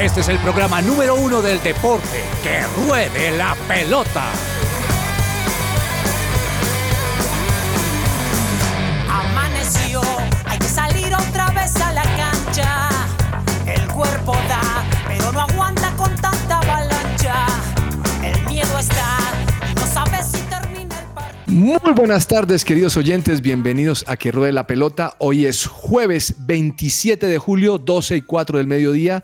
Este es el programa número uno del deporte. ¡Que ruede la pelota! Amaneció, hay que salir otra vez a la cancha. El cuerpo da, pero no aguanta con tanta avalancha. El miedo está y no sabes si termina el partido. Muy buenas tardes, queridos oyentes. Bienvenidos a Que Ruede la Pelota. Hoy es jueves 27 de julio, 12 y 4 del mediodía.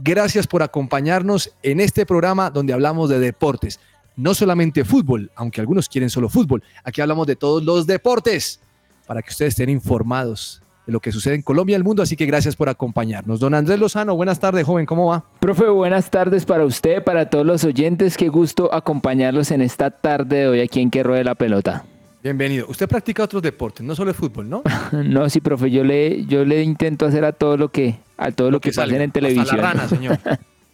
Gracias por acompañarnos en este programa donde hablamos de deportes. No solamente fútbol, aunque algunos quieren solo fútbol. Aquí hablamos de todos los deportes para que ustedes estén informados de lo que sucede en Colombia y el mundo. Así que gracias por acompañarnos. Don Andrés Lozano, buenas tardes, joven. ¿Cómo va? Profe, buenas tardes para usted, para todos los oyentes. Qué gusto acompañarlos en esta tarde de hoy aquí en Que Ruede la Pelota. Bienvenido. Usted practica otros deportes, no solo el fútbol, ¿no? No, sí, profe, yo le, yo le intento hacer a todo lo que, a todo lo, que, salga. pasen en Hasta televisión. la rana, señor.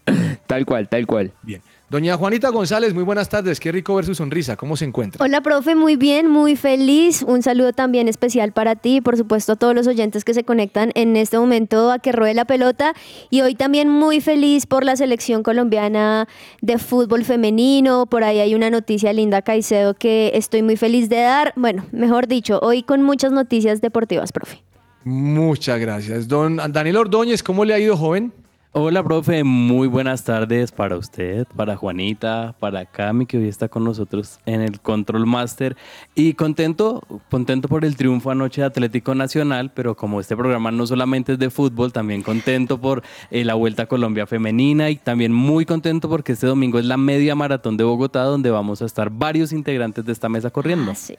tal cual, tal cual. Bien. Doña Juanita González, muy buenas tardes. Qué rico ver su sonrisa. ¿Cómo se encuentra? Hola, profe, muy bien, muy feliz. Un saludo también especial para ti y por supuesto a todos los oyentes que se conectan en este momento a que ruede la pelota. Y hoy también muy feliz por la selección colombiana de fútbol femenino. Por ahí hay una noticia linda, Caicedo, que estoy muy feliz de dar. Bueno, mejor dicho, hoy con muchas noticias deportivas, profe. Muchas gracias. Don Daniel Ordóñez, ¿cómo le ha ido, joven? Hola, profe. Muy buenas tardes para usted, para Juanita, para Cami, que hoy está con nosotros en el Control Master. Y contento, contento por el triunfo anoche de Atlético Nacional, pero como este programa no solamente es de fútbol, también contento por eh, la Vuelta a Colombia femenina y también muy contento porque este domingo es la media maratón de Bogotá, donde vamos a estar varios integrantes de esta mesa corriendo. Ah, sí.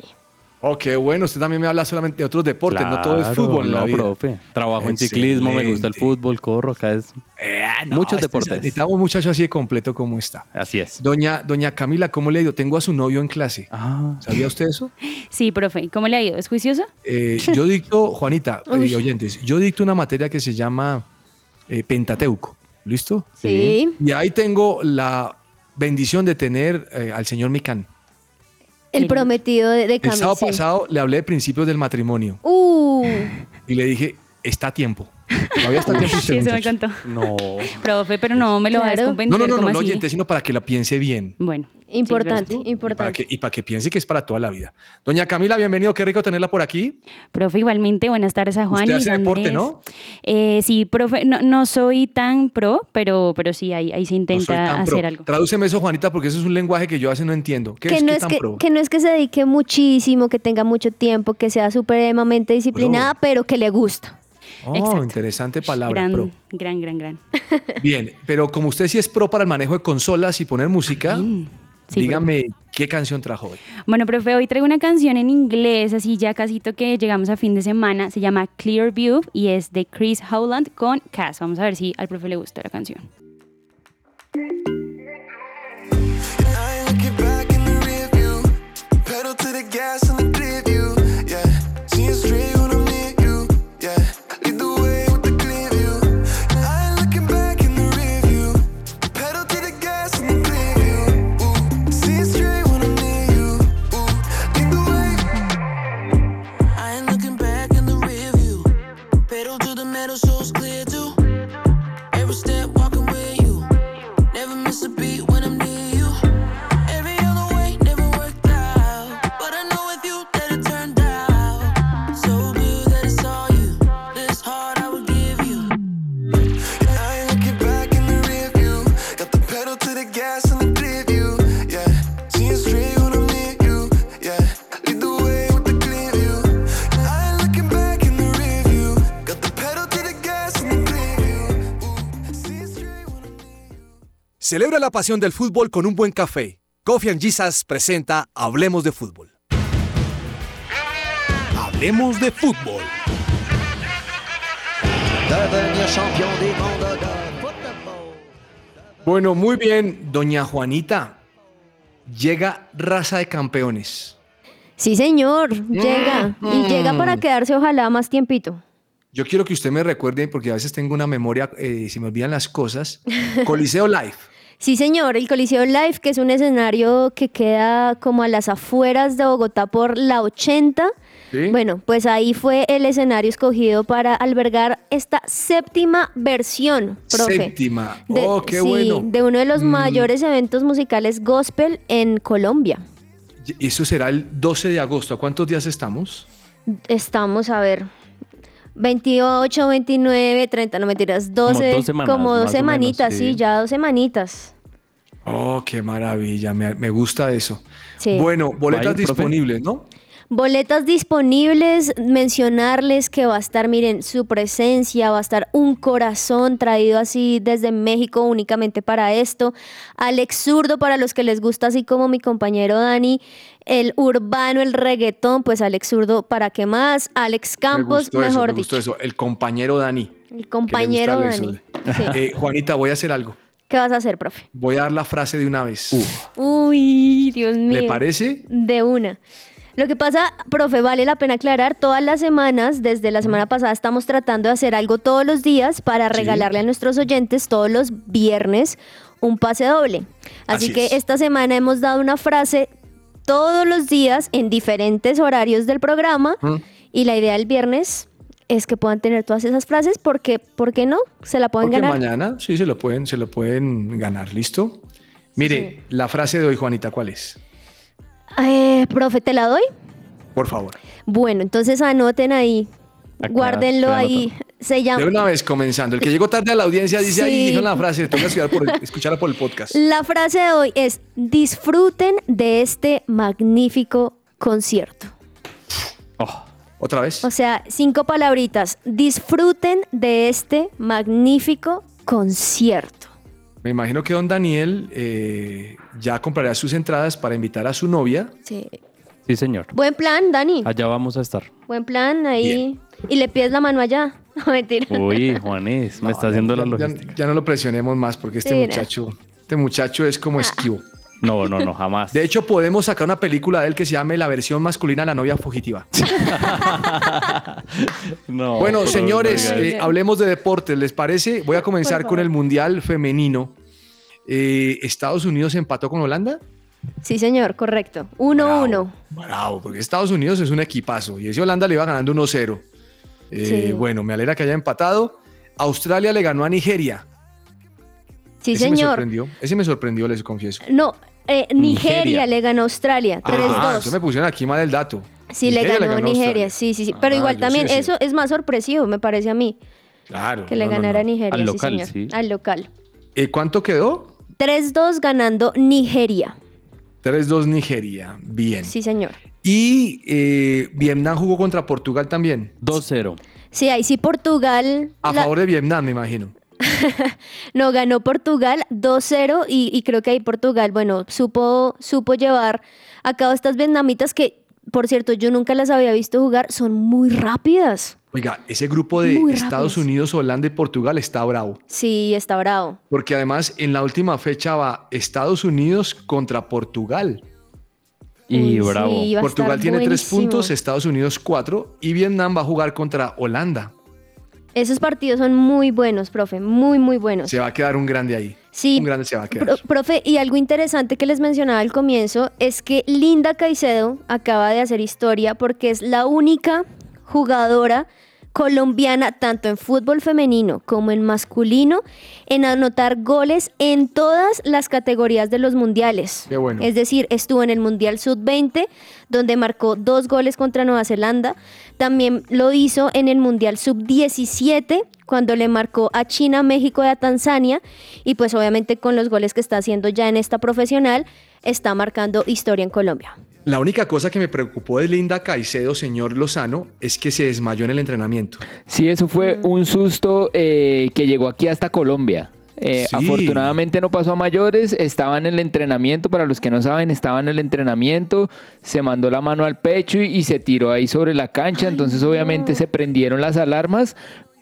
Oh, qué bueno. Usted también me habla solamente de otros deportes, no todo es fútbol. la No, vida. profe. Trabajo en ciclismo, me gusta el fútbol, corro, acá es... Eh, no, Muchos este- deportes. Necesitamos un muchacho así de completo como está. Así es. Doña, doña Camila, ¿cómo le ha ido? Tengo a su novio en clase. Ah, ¿Sabía usted eso? Sí, profe. ¿Cómo le ha ido? ¿Es juicioso? Eh, yo dicto, Juanita, eh, oyentes, yo dicto una materia que se llama eh, Pentateuco. ¿Listo? Sí. Y ahí tengo la bendición de tener eh, al señor Micán. El prometido de, de El sábado pasado le hablé de principios del matrimonio. Uh, y le dije, está a tiempo. Todavía está a tiempo. usted, Sí, eso me contó. no. Profe, pero no me lo vas a Claro. convencer. No, no, no, ¿cómo no, no, oyente, sino para que la piense bien. Bueno. sí, importante. Y para, importante. que, y para que piense que es para toda la vida. Doña Camila, bienvenido, qué rico tenerla por aquí. Profe, igualmente, buenas tardes a Juan Usted y hace a deporte. ¿no? Eh, sí, profe, no, no soy tan pro, pero, pero sí, ahí, ahí se intenta pro. hacer algo. Tradúceme eso, Juanita, porque eso es un lenguaje que yo a veces no entiendo. ¿Qué que es no qué es tan que, pro? que no es que se dedique muchísimo, que tenga mucho tiempo, que sea supremamente disciplinada, pero que le gusta. Oh, Exacto. interesante palabra, Gran, pro. gran, gran, gran. Bien, pero como usted sí es pro para el manejo de consolas y poner música, Sí, dígame qué canción trajo hoy. Bueno, profe, hoy traigo una canción en inglés, así ya casito que llegamos a fin de semana. Se llama Clear View y es de Chris Howland con Cass. Vamos a ver si al profe le gusta la canción. Pasión del fútbol con un buen café. Coffee and Jesus presenta Hablemos de Fútbol. Hablemos de Fútbol. Bueno, muy bien, doña Juanita. Llega raza de campeones. Sí, señor, llega. Y llega para quedarse ojalá más tiempito. Yo quiero que usted me recuerde, porque a veces tengo una memoria, eh, se me olvidan las cosas. Coliseo Live. Sí, señor, el Coliseo Live, que es un escenario que queda como a las afueras de Bogotá por la 80. ¿Sí? Bueno, pues ahí fue el escenario escogido para albergar esta séptima versión, profe. Séptima. De- oh, qué sí, bueno. de uno de los Mm. mayores eventos musicales gospel en Colombia. Y Eso será el 12 de agosto. ¿A cuántos días estamos? Estamos, a ver, 28, 29, 30, no mentiras, 12, dos semanas, como dos más o menos, semanitas, sí. sí. ya dos semanitas. Oh, qué maravilla. Me, me gusta eso. Sí. Bueno, boletas profe. disponibles, ¿no? Boletas disponibles, mencionarles que va a estar, miren, su presencia, va a estar un corazón traído así desde México únicamente para esto. Alex Zurdo, para los que les gusta, así como mi compañero Dani, el urbano, el reggaetón, pues Alex Zurdo, ¿para qué más? Alex Campos, me gustó eso, mejor me dicho. gustó eso. El compañero Dani. El compañero Dani. Sí. Eh, Juanita, voy a hacer algo. ¿Qué vas a hacer, profe? Voy a dar la frase de una vez. Uy, Dios mío. ¿Le parece? De una. Lo que pasa, profe, vale la pena aclarar, todas las semanas, desde la semana pasada, estamos tratando de hacer algo todos los días para regalarle a nuestros oyentes todos los viernes un pase doble. Así, Así que es. esta semana hemos dado una frase todos los días en diferentes horarios del programa Mm. y la idea del viernes es que puedan tener todas esas frases porque, ¿por qué no? Se la pueden Porque ganar. mañana sí se lo pueden, se lo pueden ganar. ¿Listo? Mire, la frase de hoy, Juanita, ¿cuál es? Eh, profe, ¿te la doy? Por favor. Bueno, entonces anoten ahí. Acá Guárdenlo ahí. Se llama. De una vez comenzando. El que llegó tarde a la audiencia dice ahí, dijo la frase, toca estudiar por el- escucharla por el podcast. La frase de hoy es: disfruten de este magnífico concierto. Oh, ¿Otra vez? O sea, cinco palabritas. Disfruten de este magnífico concierto. Me imagino que don Daniel eh, ya comprará sus entradas para invitar a su novia. Sí. sí, señor. Buen plan, Dani. Allá vamos a estar. Buen plan ahí. Y le pides la mano allá. No, mentira. Uy, Juanes, me está haciendo la Ya- ya, logística. ya no lo presionemos más porque este Sí, no. muchacho, este muchacho es Ah. como esquivo. No, no, no, jamás. De hecho, podemos sacar una película de él que se llame La versión masculina de la novia fugitiva. No, bueno, señores, eh, hablemos de deportes, ¿les parece? Voy a comenzar con el Mundial Femenino. Eh, Estados Unidos empató con Holanda. Sí, señor, correcto. 1-1. Bravo, porque Estados Unidos es un equipazo y ese Holanda le iba ganando 1-0. Eh, Sí. Bueno, me alegra que haya empatado. Australia le ganó a Nigeria. Sí, Ese me señor. sorprendió. Ese me sorprendió, les confieso. No, eh, Nigeria, Nigeria. le ganó a Australia. 3-2. Ah, eso me pusieron aquí mal el dato. Sí, le Nigeria ganó, Nigeria, sí, sí, sí. Pero Ah, igual yo también, sí eso es más sorpresivo, me parece a mí, Claro. que le no, no, ganara no. Nigeria, Al sí, local, señor. sí. Al local. Eh, ¿Cuánto quedó? 3-2 ganando Nigeria. 3-2 Nigeria. Bien. Sí, señor. Y eh, Vietnam jugó contra Portugal también. 2-0. Sí, ahí sí Portugal. A la- favor de Vietnam, me imagino. No, ganó Portugal 2-0 y, y creo que ahí Portugal, bueno, supo, supo llevar a cabo estas vietnamitas que, por cierto, yo nunca las había visto jugar, son muy rápidas. Oiga, ese grupo de Muy Estados. Unidos, Holanda y Portugal está bravo. Sí, está bravo. Porque además en la última fecha va Estados Unidos contra Portugal. Y Uy, bravo. sí, Portugal tiene tres puntos, Estados Unidos cuatro y Vietnam va a jugar contra Holanda. Esos partidos son muy buenos, profe, muy, muy buenos. Se va a quedar un grande ahí. Sí, Un grande se va a quedar. Pro- profe, y algo interesante que les mencionaba al comienzo es que Linda Caicedo acaba de hacer historia porque es la única jugadora colombiana, tanto en fútbol femenino como en masculino, en anotar goles en todas las categorías de los mundiales. Qué bueno. Es decir, estuvo en el Mundial Sub-20, donde marcó dos goles contra Nueva Zelanda. También lo hizo en el Mundial Sub-17, cuando le marcó a China, México y a Tanzania. Y pues obviamente con los goles que está haciendo ya en esta profesional, está marcando historia en Colombia. La única cosa que me preocupó de Linda Caicedo, señor Lozano, es que se desmayó en el entrenamiento. Sí, eso fue un susto eh, que llegó aquí hasta Colombia. Eh, Sí. Afortunadamente no pasó a mayores, estaba en el entrenamiento, para los que no saben, estaba en el entrenamiento, se mandó la mano al pecho y, y se tiró ahí sobre la cancha, entonces obviamente se prendieron las alarmas,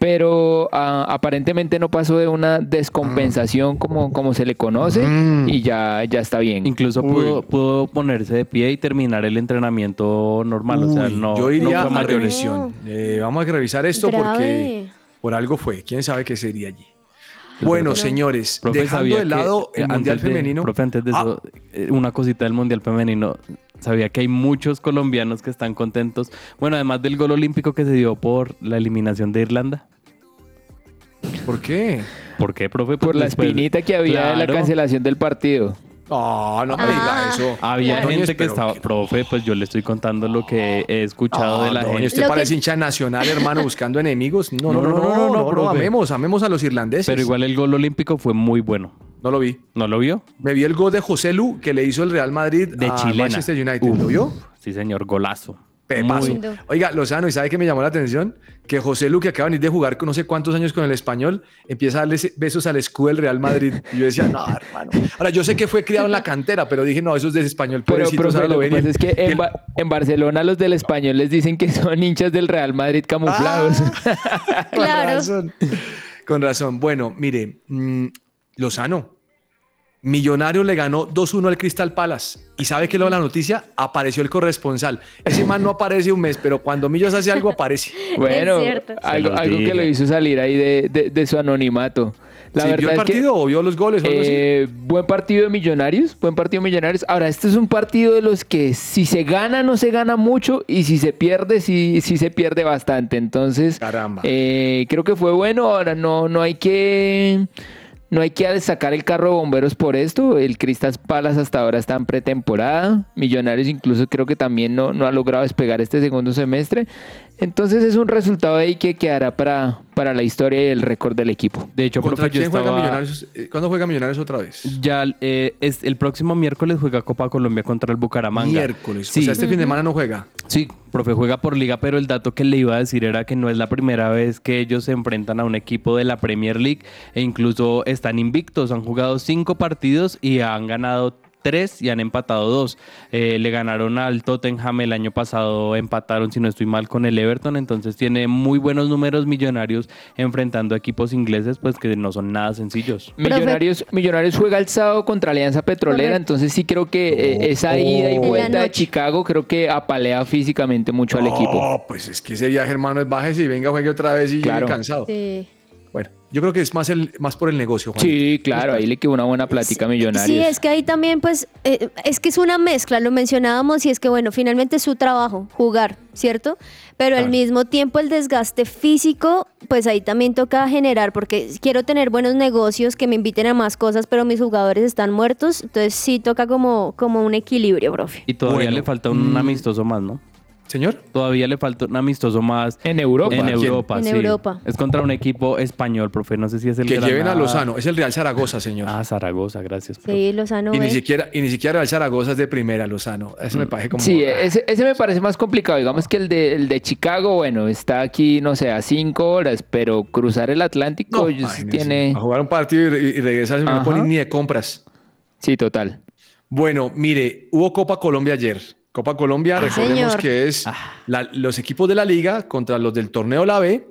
pero ah, aparentemente no pasó de una descompensación como, como se le conoce Mm. y ya, ya está bien. Incluso pudo, pudo ponerse de pie y terminar el entrenamiento normal. o sea, no, yo iría no fue a revisión. Eh, vamos a revisar esto Grave. porque por algo fue. ¿Quién sabe qué sería allí? Bueno, señores, profe, dejando de lado el Mundial de- Femenino. profe, antes de Ah, eso, eh, una cosita del Mundial Femenino. Sabía que hay muchos colombianos que están contentos. Bueno, además del gol olímpico que se dio por la eliminación de Irlanda. ¿Por qué? ¿Por qué, profe? Por la Después- espinita que había de la Claro. cancelación del partido. No, no me diga Ah. eso. Había gente que estaba, profe, pues yo le estoy contando lo que he escuchado de la No, gente. Usted Lo parece que- hincha nacional, hermano, buscando enemigos. No, no, no, no, no, no, no, amemos, amemos a los irlandeses. Pero igual el gol olímpico fue muy bueno. No lo vi. ¿No lo vio? Me vi el gol de José Lu que le hizo el Real Madrid De a chilena. Manchester United. Uf, ¿Lo vio? Sí, señor, golazo. Pepazo. Oiga, Lozano, ¿y sabe qué me llamó la atención? Que José Lu, que acaba de venir de jugar con no sé cuántos años con el español, empieza a darle besos al escudo del Real Madrid. Y yo decía, no, hermano. Ahora, yo sé que fue criado en la cantera, pero dije, no, eso es de español. Pero, ahora lo lo ven pasa es que en, el- Ba- en Barcelona los del español les dicen que son hinchas del Real Madrid camuflados. Ah, Con Claro. razón. Con razón. Bueno, mire, mm, Lozano. Millonario le ganó 2-1 al Crystal Palace. Y sabe que luego la noticia apareció el corresponsal. Ese man no aparece un mes, pero cuando Millos hace algo aparece. Bueno, algo, algo que lo hizo salir ahí de, de- de su anonimato. La ¿Sí, verdad ¿Vio el es que partido o vio los goles eh, buen partido de Millonarios, buen partido de Millonarios. Ahora, este es un partido de los que si se gana no se gana mucho y si se pierde sí, sí se pierde bastante. Entonces, Caramba. eh, creo que fue bueno. Ahora no, no hay que no hay que sacar el carro de bomberos por esto. El Cristas Palas hasta ahora está en pretemporada. Millonarios incluso creo que también no, no ha logrado despegar este segundo semestre. Entonces es un resultado ahí que quedará para, para la historia y el récord del equipo. De hecho, ¿Contra profe, yo juega Millonarios? Eh, ¿Cuándo juega Millonarios otra vez? Ya eh, es, el próximo miércoles juega Copa Colombia contra el Bucaramanga. Miércoles. Sí, O sea, este fin de semana no juega. sí, profe, juega por liga, pero el dato que le iba a decir era que no es la primera vez que ellos se enfrentan a un equipo de la Premier League e incluso están invictos. Han jugado cinco partidos y han ganado tres y han empatado dos. Eh, le ganaron al Tottenham el año pasado, empataron, si no estoy mal, con el Everton. Entonces tiene muy buenos números millonarios enfrentando a equipos ingleses, pues que no son nada sencillos. Millonarios, Millonarios juega el sábado contra Alianza Petrolera, entonces sí creo que eh, esa ida y la vuelta de. Chicago creo que apalea físicamente mucho al equipo. No, pues es que ese viaje, hermano, es bájese y venga, juegue otra vez y llegue Claro. cansado. Sí. Bueno, yo creo que es más, el, más por el negocio, Juan. Sí, claro, ahí le quedó una buena plática a Millonarios. Sí, es que ahí también, pues, eh, es que es una mezcla, lo mencionábamos, y es que, bueno, finalmente es su trabajo, jugar, ¿cierto? Pero al mismo tiempo el desgaste físico, pues ahí también toca generar, porque quiero tener buenos negocios que me inviten a más cosas, pero mis jugadores están muertos, entonces sí toca como, como un equilibrio, profe. Y todavía Bueno, le falta un amistoso más, ¿no? Señor. Todavía le falta un amistoso más En Europa. En ¿Quién? Europa, En sí. Europa. Es contra un equipo español, profe. No sé si es el Que Granada. lleven a Lozano. Es el Real Zaragoza, señor. Ah, Zaragoza, gracias. profe. Sí, Lozano. y, ni siquiera, y ni siquiera Real Zaragoza es de primera, Lozano. Eso me parece como... Sí, ese, ese me parece más complicado. Digamos que el de, el de Chicago, bueno, está aquí, no sé, a cinco horas, pero cruzar el Atlántico No, tiene... A jugar un partido y, y regresarse, no ponen ni de compras. Sí, total. Bueno, mire, hubo Copa Colombia ayer. Copa Colombia, recordemos señor. que es la- los equipos de la liga contra los del torneo La B.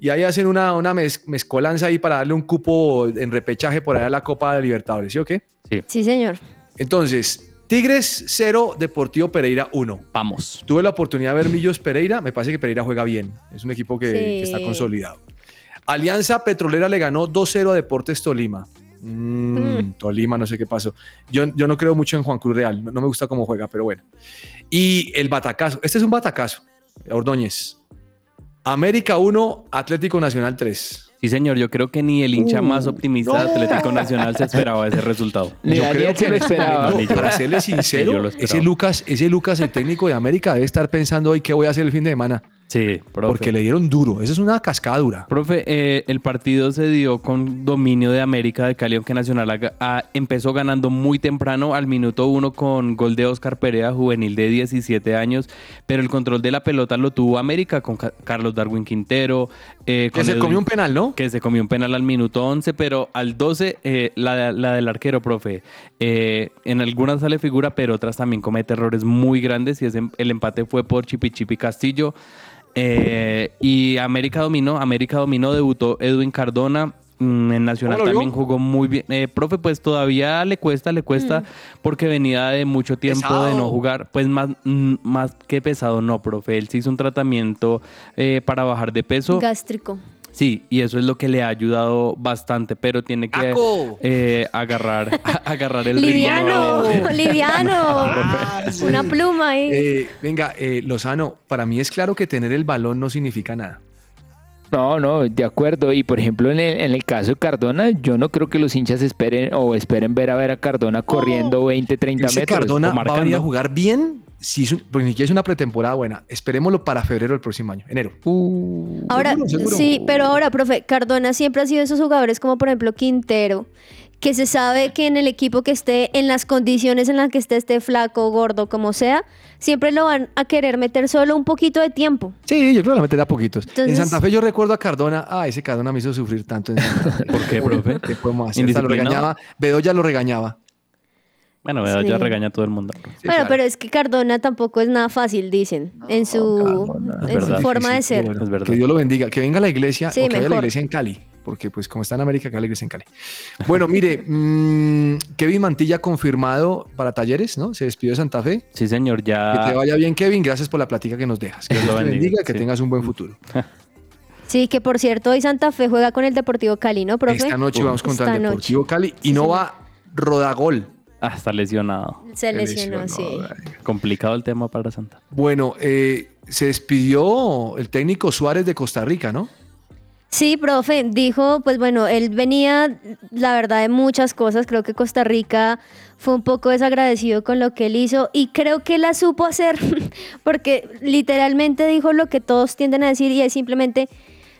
Y ahí hacen una, una mez- mezcolanza ahí para darle un cupo en repechaje por allá a la Copa de Libertadores, ¿sí o qué? Sí, señor. Entonces, Tigres 0, Deportivo Pereira 1. Vamos. Tuve la oportunidad de ver Millos Pereira. Me parece que Pereira juega bien. Es un equipo que, Sí. que está consolidado. Alianza Petrolera le ganó 2-0 a Deportes Tolima. Mm, Tolima, no sé qué pasó. Yo, yo no creo mucho en Juan Cruz Real. No, no me gusta cómo juega, pero bueno. Y el batacazo. Este es un batacazo. Ordóñez. América 1, Atlético Nacional 3. Sí, señor. Yo creo que ni el hincha más optimista de Atlético Nacional se esperaba ese resultado. Ni Yo creo se que- lo esperaba. No, para serle sincero, ese Lucas, ese Lucas, el técnico de América, debe estar pensando hoy qué voy a hacer el fin de semana. Sí, profe. Porque le dieron duro. Esa es una cascada dura. Profe, eh, el partido se dio con dominio de América de Cali, aunque Nacional ah, empezó ganando muy temprano al minuto uno con gol de Oscar Perea, juvenil de 17 años, pero el control de la pelota lo tuvo América con Ca- Carlos Darwin Quintero. eh, Que se Edwin- comió un penal, ¿no? que se comió un penal al minuto 11, pero al 12, eh, la, la del arquero, profe, eh, en algunas sale figura, pero otras también comete errores muy grandes y ese- el empate fue por Chipi Chipi Castillo. Eh, y América dominó, América dominó, debutó Edwin Cardona. mm, En Nacional también jugó muy bien. Eh, profe, pues todavía le cuesta, le cuesta, porque venía de mucho tiempo de no jugar. Pues más, mm, más que pesado, no, profe. Él se hizo un tratamiento eh, para bajar de peso. Gástrico. Sí, y eso es lo que le ha ayudado bastante, pero tiene que eh, agarrar, agarrar el. Liviano, liviano. Ah, sí. Una pluma ahí. Eh, venga, eh, Lozano, para mí es claro que tener el balón no significa nada. No, no, de acuerdo. Y por ejemplo, en el, en el caso de Cardona, yo no creo que los hinchas esperen o esperen ver a ver a Cardona corriendo 20, 30 Ese metros. Cardona va a venir a marcando. jugar bien, si es un- porque ni siquiera es una pretemporada buena. Esperémoslo para febrero del próximo año, enero. Ahora, seguro, seguro. sí, pero ahora, profe, Cardona siempre ha sido esos jugadores como por ejemplo Quintero, que se sabe que en el equipo que esté, en las condiciones en las que esté, esté flaco, gordo, como sea, siempre lo van a querer meter solo un poquito de tiempo. Sí, yo creo que la meterá poquitos. en Santa Fe yo recuerdo a Cardona, ah, ese Cardona me hizo sufrir tanto en Santa Fe. ¿Por qué, profe? ¿Qué podemos hacer? Lo regañaba, Bedoya lo regañaba. Bueno, ¿verdad? ya Sí. regaña a todo el mundo. Sí, bueno, claro. pero es que Cardona tampoco es nada fácil, dicen, en su, forma de Sí, ser. bueno, Es verdad. Que Dios lo bendiga. Que venga a la iglesia Sí, o que vaya a la mejor. iglesia en Cali. Porque pues como está en América, que vaya a la iglesia en Cali. Bueno, mire, mm, Kevin Mantilla confirmado para Talleres, ¿no? Se despidió de Santa Fe. Sí, señor, Que te ya. vaya bien, Kevin. Gracias por la plática que nos dejas. Que Dios lo te bendiga, bendiga y que sí. tengas un buen futuro. Sí, que por cierto, hoy Santa Fe juega con el Deportivo Cali, ¿no, profe? Esta noche vamos contra Esta el noche. Deportivo Cali y Sí, no señor. va Rodagol. Ah, está lesionado. Se lesionó, lesionó, sí. Complicado el tema para Santa. Bueno, eh, se despidió el técnico Suárez de Costa Rica, ¿no? Sí, profe, dijo, pues bueno, él venía, la verdad, de muchas cosas. Creo que Costa Rica fue un poco desagradecido con lo que él hizo y creo que la supo hacer, porque literalmente dijo lo que todos tienden a decir y es simplemente,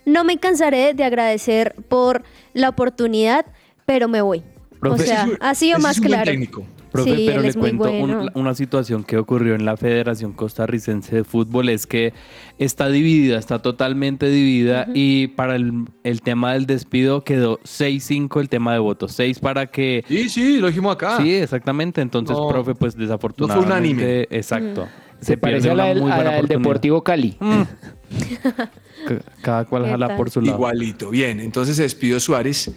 no me cansaré de agradecer por la oportunidad, pero me voy. Profe, o sea, ha sido más claro. técnico. Profe, Sí, pero le cuento un- una situación que ocurrió en la Federación Costarricense de Fútbol es que está dividida, está totalmente dividida y para el, el tema del despido quedó 6-5 el tema de votos, 6 para que... Sí, sí, lo dijimos acá. Sí, exacamente. Entonces, No, profe, pues desafortunadamente... unánime. Exacto. Se parece pierde a la una del, a la. Deportivo Cali. Ca- Cada cual ¿Qué jala por su lado. Igualito, bien. Entonces se despidió Suárez.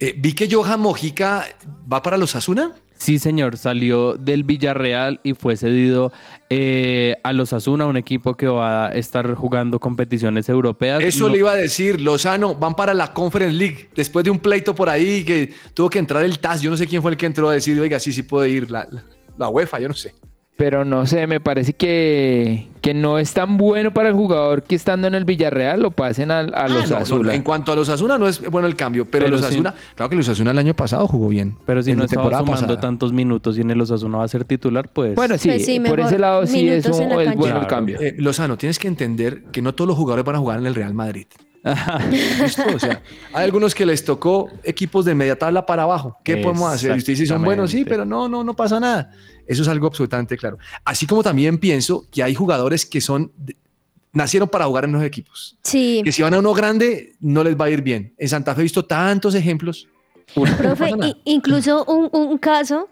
Eh, vi que Johan Mojica va para los Asuna. Sí, señor, salió del Villarreal y fue cedido eh, a los Asuna, un equipo que va a estar jugando competiciones europeas. Eso No- le iba a decir, Lozano, van para la Conference League, después de un pleito por ahí que tuvo que entrar el TAS, yo no sé quién fue el que entró a decir, oiga, sí, sí puede ir, la, la- la UEFA, yo no sé. Pero no sé, me parece que, que no es tan bueno para el jugador que estando en el Villarreal lo pasen al- a, los Ah, no, no, Azul. en cuanto a los Asuna no es bueno el cambio, pero, Pero los sí. Asuna, claro que los Asuna el año pasado jugó bien. Pero si en no estaba sumando pasada. tantos minutos y en el Osasuna va a ser titular, pues... Bueno, sí, Pues sí, por ese lado sí es, un- la es bueno el cambio. Eh, Lozano, tienes que entender que no todos los jugadores van a jugar en el Real Madrid. ¿Listo? O sea, hay algunos que les tocó equipos de media tabla para abajo. ¿Qué podemos hacer? Y ustedes sí son buenos, sí, pero no, no, no pasa nada. Eso es algo absolutamente claro. Así como también pienso que hay jugadores que son nacieron para jugar en los equipos. Sí, Que si van a uno grande, no les va a ir bien. En Santa Fe he visto tantos ejemplos. Profe, incluso un, un caso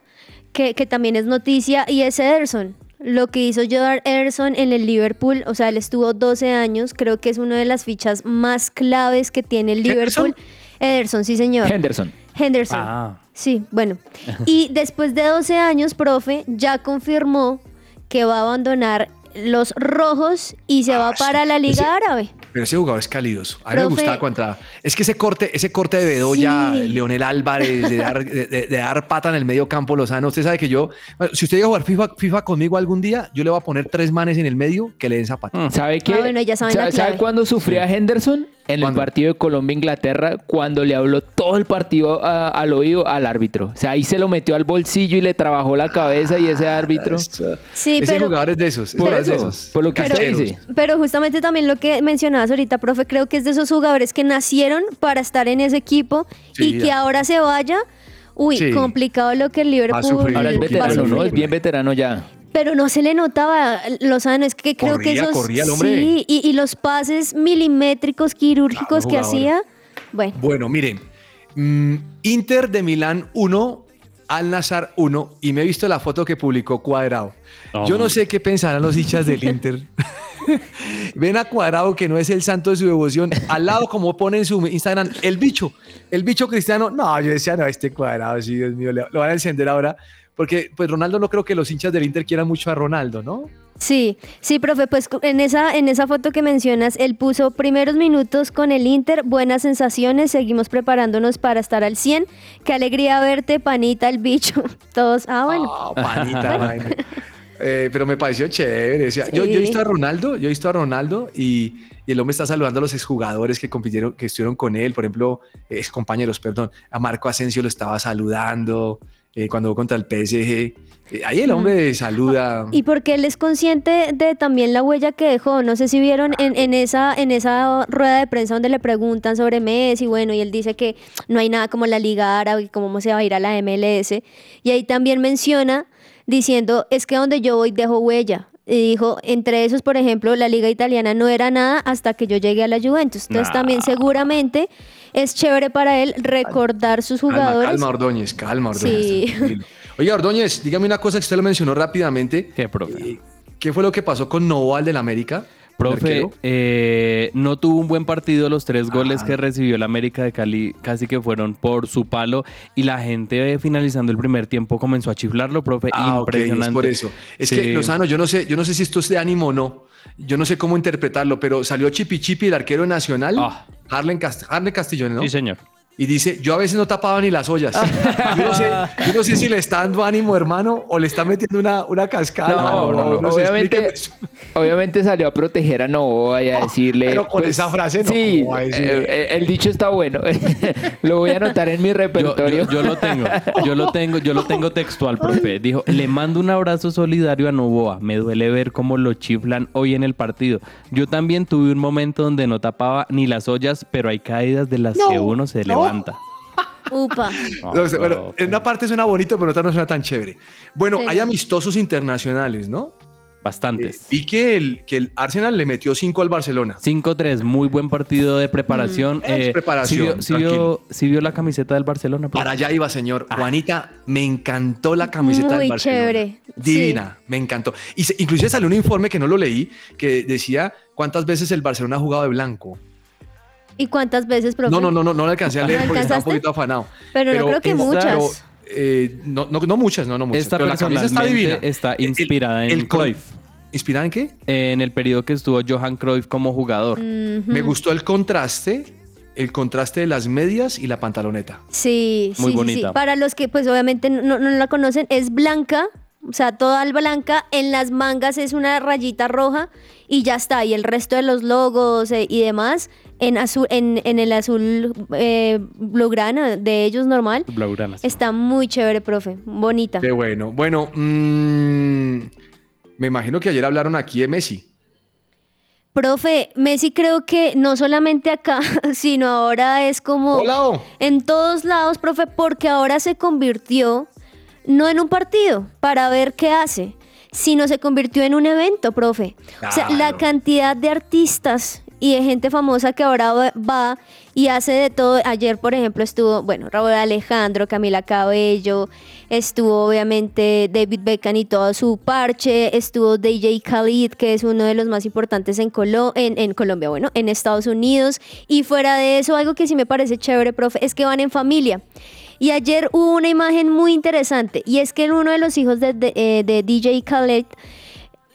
que, que también es noticia y es Ederson. Lo que hizo Jordan Ederson en el Liverpool, o sea, él estuvo 12 años, creo que es una de las fichas más claves que tiene el ¿Henderson? Liverpool. Ederson, sí señor. Henderson. Henderson. Ah, Sí, bueno. Y después de 12 años, profe, ya confirmó que va a abandonar los rojos y se va Ah, para la ese- Liga Árabe. Pero ese jugador es calidoso. A mí me Profe. gustaba cuando entraba. Es que ese corte, ese corte de Bedoya, Sí. Leonel Álvarez, de dar, de, de- de dar pata en el medio campo Lozano. Usted sabe que yo, bueno, si usted llega a jugar FIFA, FIFA conmigo algún día, yo le voy a poner tres manes en el medio que le den zapata. ¿Sabe qué? Ah, bueno, ya saben ¿Sabe, sabe cuándo sufría Henderson? En ¿Cuándo? el partido de Colombia-Inglaterra, cuando le habló todo el partido a- al oído al árbitro. O sea, ahí se lo metió al bolsillo y le trabajó la cabeza y ese árbitro. Sí, ese pero, jugador es de esos. Por de eso, esos. por lo que usted Cancheros. dice. pero justamente también lo que mencionabas ahorita, profe, creo que es de esos jugadores que nacieron para estar en ese equipo Sí, y que ahora se vaya. Uy, Sí. complicado lo que el Liverpool. Ahora es veterano, ¿no? Es bien veterano ya. Pero no se le notaba, Lozano, es que creo que esos... corría el hombre. Sí, y, y los pases milimétricos, quirúrgicos Claro, que hacía, bueno. Bueno, miren, mm, Inter de Milán 1, Al Nazar 1, y me he visto la foto que publicó Cuadrado. Yo no sé qué pensarán los hinchas del Inter. Ven a Cuadrado que no es el santo de su devoción. Al lado, como pone en su Instagram, el bicho, el bicho cristiano. No, yo decía, no, este Cuadrado, sí, Dios mío, lo van a encender ahora. Porque, pues, Ronaldo no creo que los hinchas del Inter quieran mucho a Ronaldo, ¿no? Sí, sí, profe, pues en esa, en esa foto que mencionas, él puso primeros minutos con el Inter, buenas sensaciones, seguimos preparándonos para estar al 100. Qué alegría verte, panita, el bicho. Todos, ah, bueno. Ah, panita. Eh, pero me pareció chévere. o sea, yo, Sí. yo he visto a Ronaldo, yo he visto a Ronaldo y, y el hombre está saludando a los exjugadores que compitieron, que estuvieron con él, por ejemplo, ex compañeros, perdón. A Marco Asensio lo estaba saludando eh, cuando contra el PSG. Eh, ahí el hombre saluda. Y porque él es consciente de también la huella que dejó. No sé si vieron en, en esa, en esa rueda de prensa donde le preguntan sobre Messi, bueno, y él dice que no hay nada como la Liga Árabe y cómo se va a ir a la MLS. Y ahí también menciona diciendo, es que donde yo voy dejo huella. Y dijo, entre esos, por ejemplo, la liga italiana no era nada hasta que yo llegué a la Juventus. Entonces también seguramente es chévere para él recordar sus jugadores. calma, Ordóñez, calma, Ordóñez. Sí. Oye, Ordóñez, dígame una cosa que usted lo mencionó rápidamente. ¿Qué, profe? Eh, ¿Qué fue lo que pasó con Novoa, el del América? Profe, eh, no tuvo un buen partido. Los tres goles Ah. que recibió el América de Cali casi que fueron por su palo. Y la gente eh, finalizando el primer tiempo comenzó a chiflarlo, profe. Ah, Impresionante. es por eso. Es Sí. que, Lozano, yo no sé, yo no sé si esto es de ánimo o no. Yo no sé cómo interpretarlo, pero salió Chipi Chipi, el arquero nacional, Ah. Harlen, Cast- Harlen Castillo, ¿no? Sí, señor. Y dice, yo a veces no tapaba ni las ollas. yo, no sé, yo no sé si le está dando ánimo, hermano, o le está metiendo una, una cascada. No, no, obviamente, salió a proteger a Novoa y a decirle. pero con esa frase no, Sí, ¿cómo va a decir? eh, eh, el dicho está bueno. lo voy a anotar en mi Yo, repertorio. yo- yo lo tengo, yo lo tengo, yo lo tengo textual, profe. Dijo, le mando un abrazo solidario a Novoa. Me duele ver cómo lo chiflan hoy en el partido. Yo también tuve un momento donde no tapaba ni las ollas, pero hay caídas de las que uno se levanta. Upa. No sé, bueno, en una parte suena bonito, pero en otra no suena tan chévere. Bueno, Sí. hay amistosos internacionales, ¿no? Eh, Bastantes. vi que el, que el Arsenal le metió 5 al Barcelona. 5-3, muy buen partido de preparación. Mm, es preparación, ¿sí vio, sí la camiseta del Barcelona? profe? Para allá iba, señor. Juanita, me encantó la camiseta Muy del Barcelona. chévere, Divina, me encantó. Y se- inclusive salió un informe que no lo leí, que decía cuántas veces el Barcelona ha jugado de blanco. ¿Y cuántas veces, profe? No, no, no, no, no lo alcancé a leer ¿No porque estaba un poquito afanado. Pero no creo que esta- muchas. pero, eh, no, no, no muchas, no, no muchas. Esta pero la camisa está divina. está El- el- inspirada en el Cruyff. ¿Inspirada en qué? En el periodo que estuvo Johan Cruyff como jugador. Me gustó el contraste, el contraste de las medias y la pantaloneta. Sí, Muy sí, sí, bonita. sí. Para los que pues obviamente no, no la conocen, es blanca, o sea, toda blanca, en las mangas es una rayita roja y ya está. Y el resto de los logos eh, y demás en azul, en, en el azul eh, blaugrana de ellos normal. Blaugrana, sí. Está muy chévere, profe, bonita. Qué bueno. Bueno, mm, me imagino que ayer hablaron aquí de Messi. Profe, Messi creo que no solamente acá, sino ahora es como... Hola, oh. En todos lados, profe, porque ahora se convirtió no en un partido para ver qué hace, sino se convirtió en un evento, profe. O sea, la cantidad de artistas y de gente famosa que ahora va- va y hace de todo. Ayer, por ejemplo, estuvo, bueno, Raúl Alejandro, Camila Cabello, estuvo obviamente David Beckham y todo su parche, estuvo DJ Khalid, que es uno de los más importantes en, Colo- en, en Colombia, bueno, en Estados Unidos. Y fuera de eso, algo que sí me parece chévere, profe, es que van en familia. Y ayer hubo una imagen muy interesante, y es que uno de los hijos de, de, eh, de DJ Khaled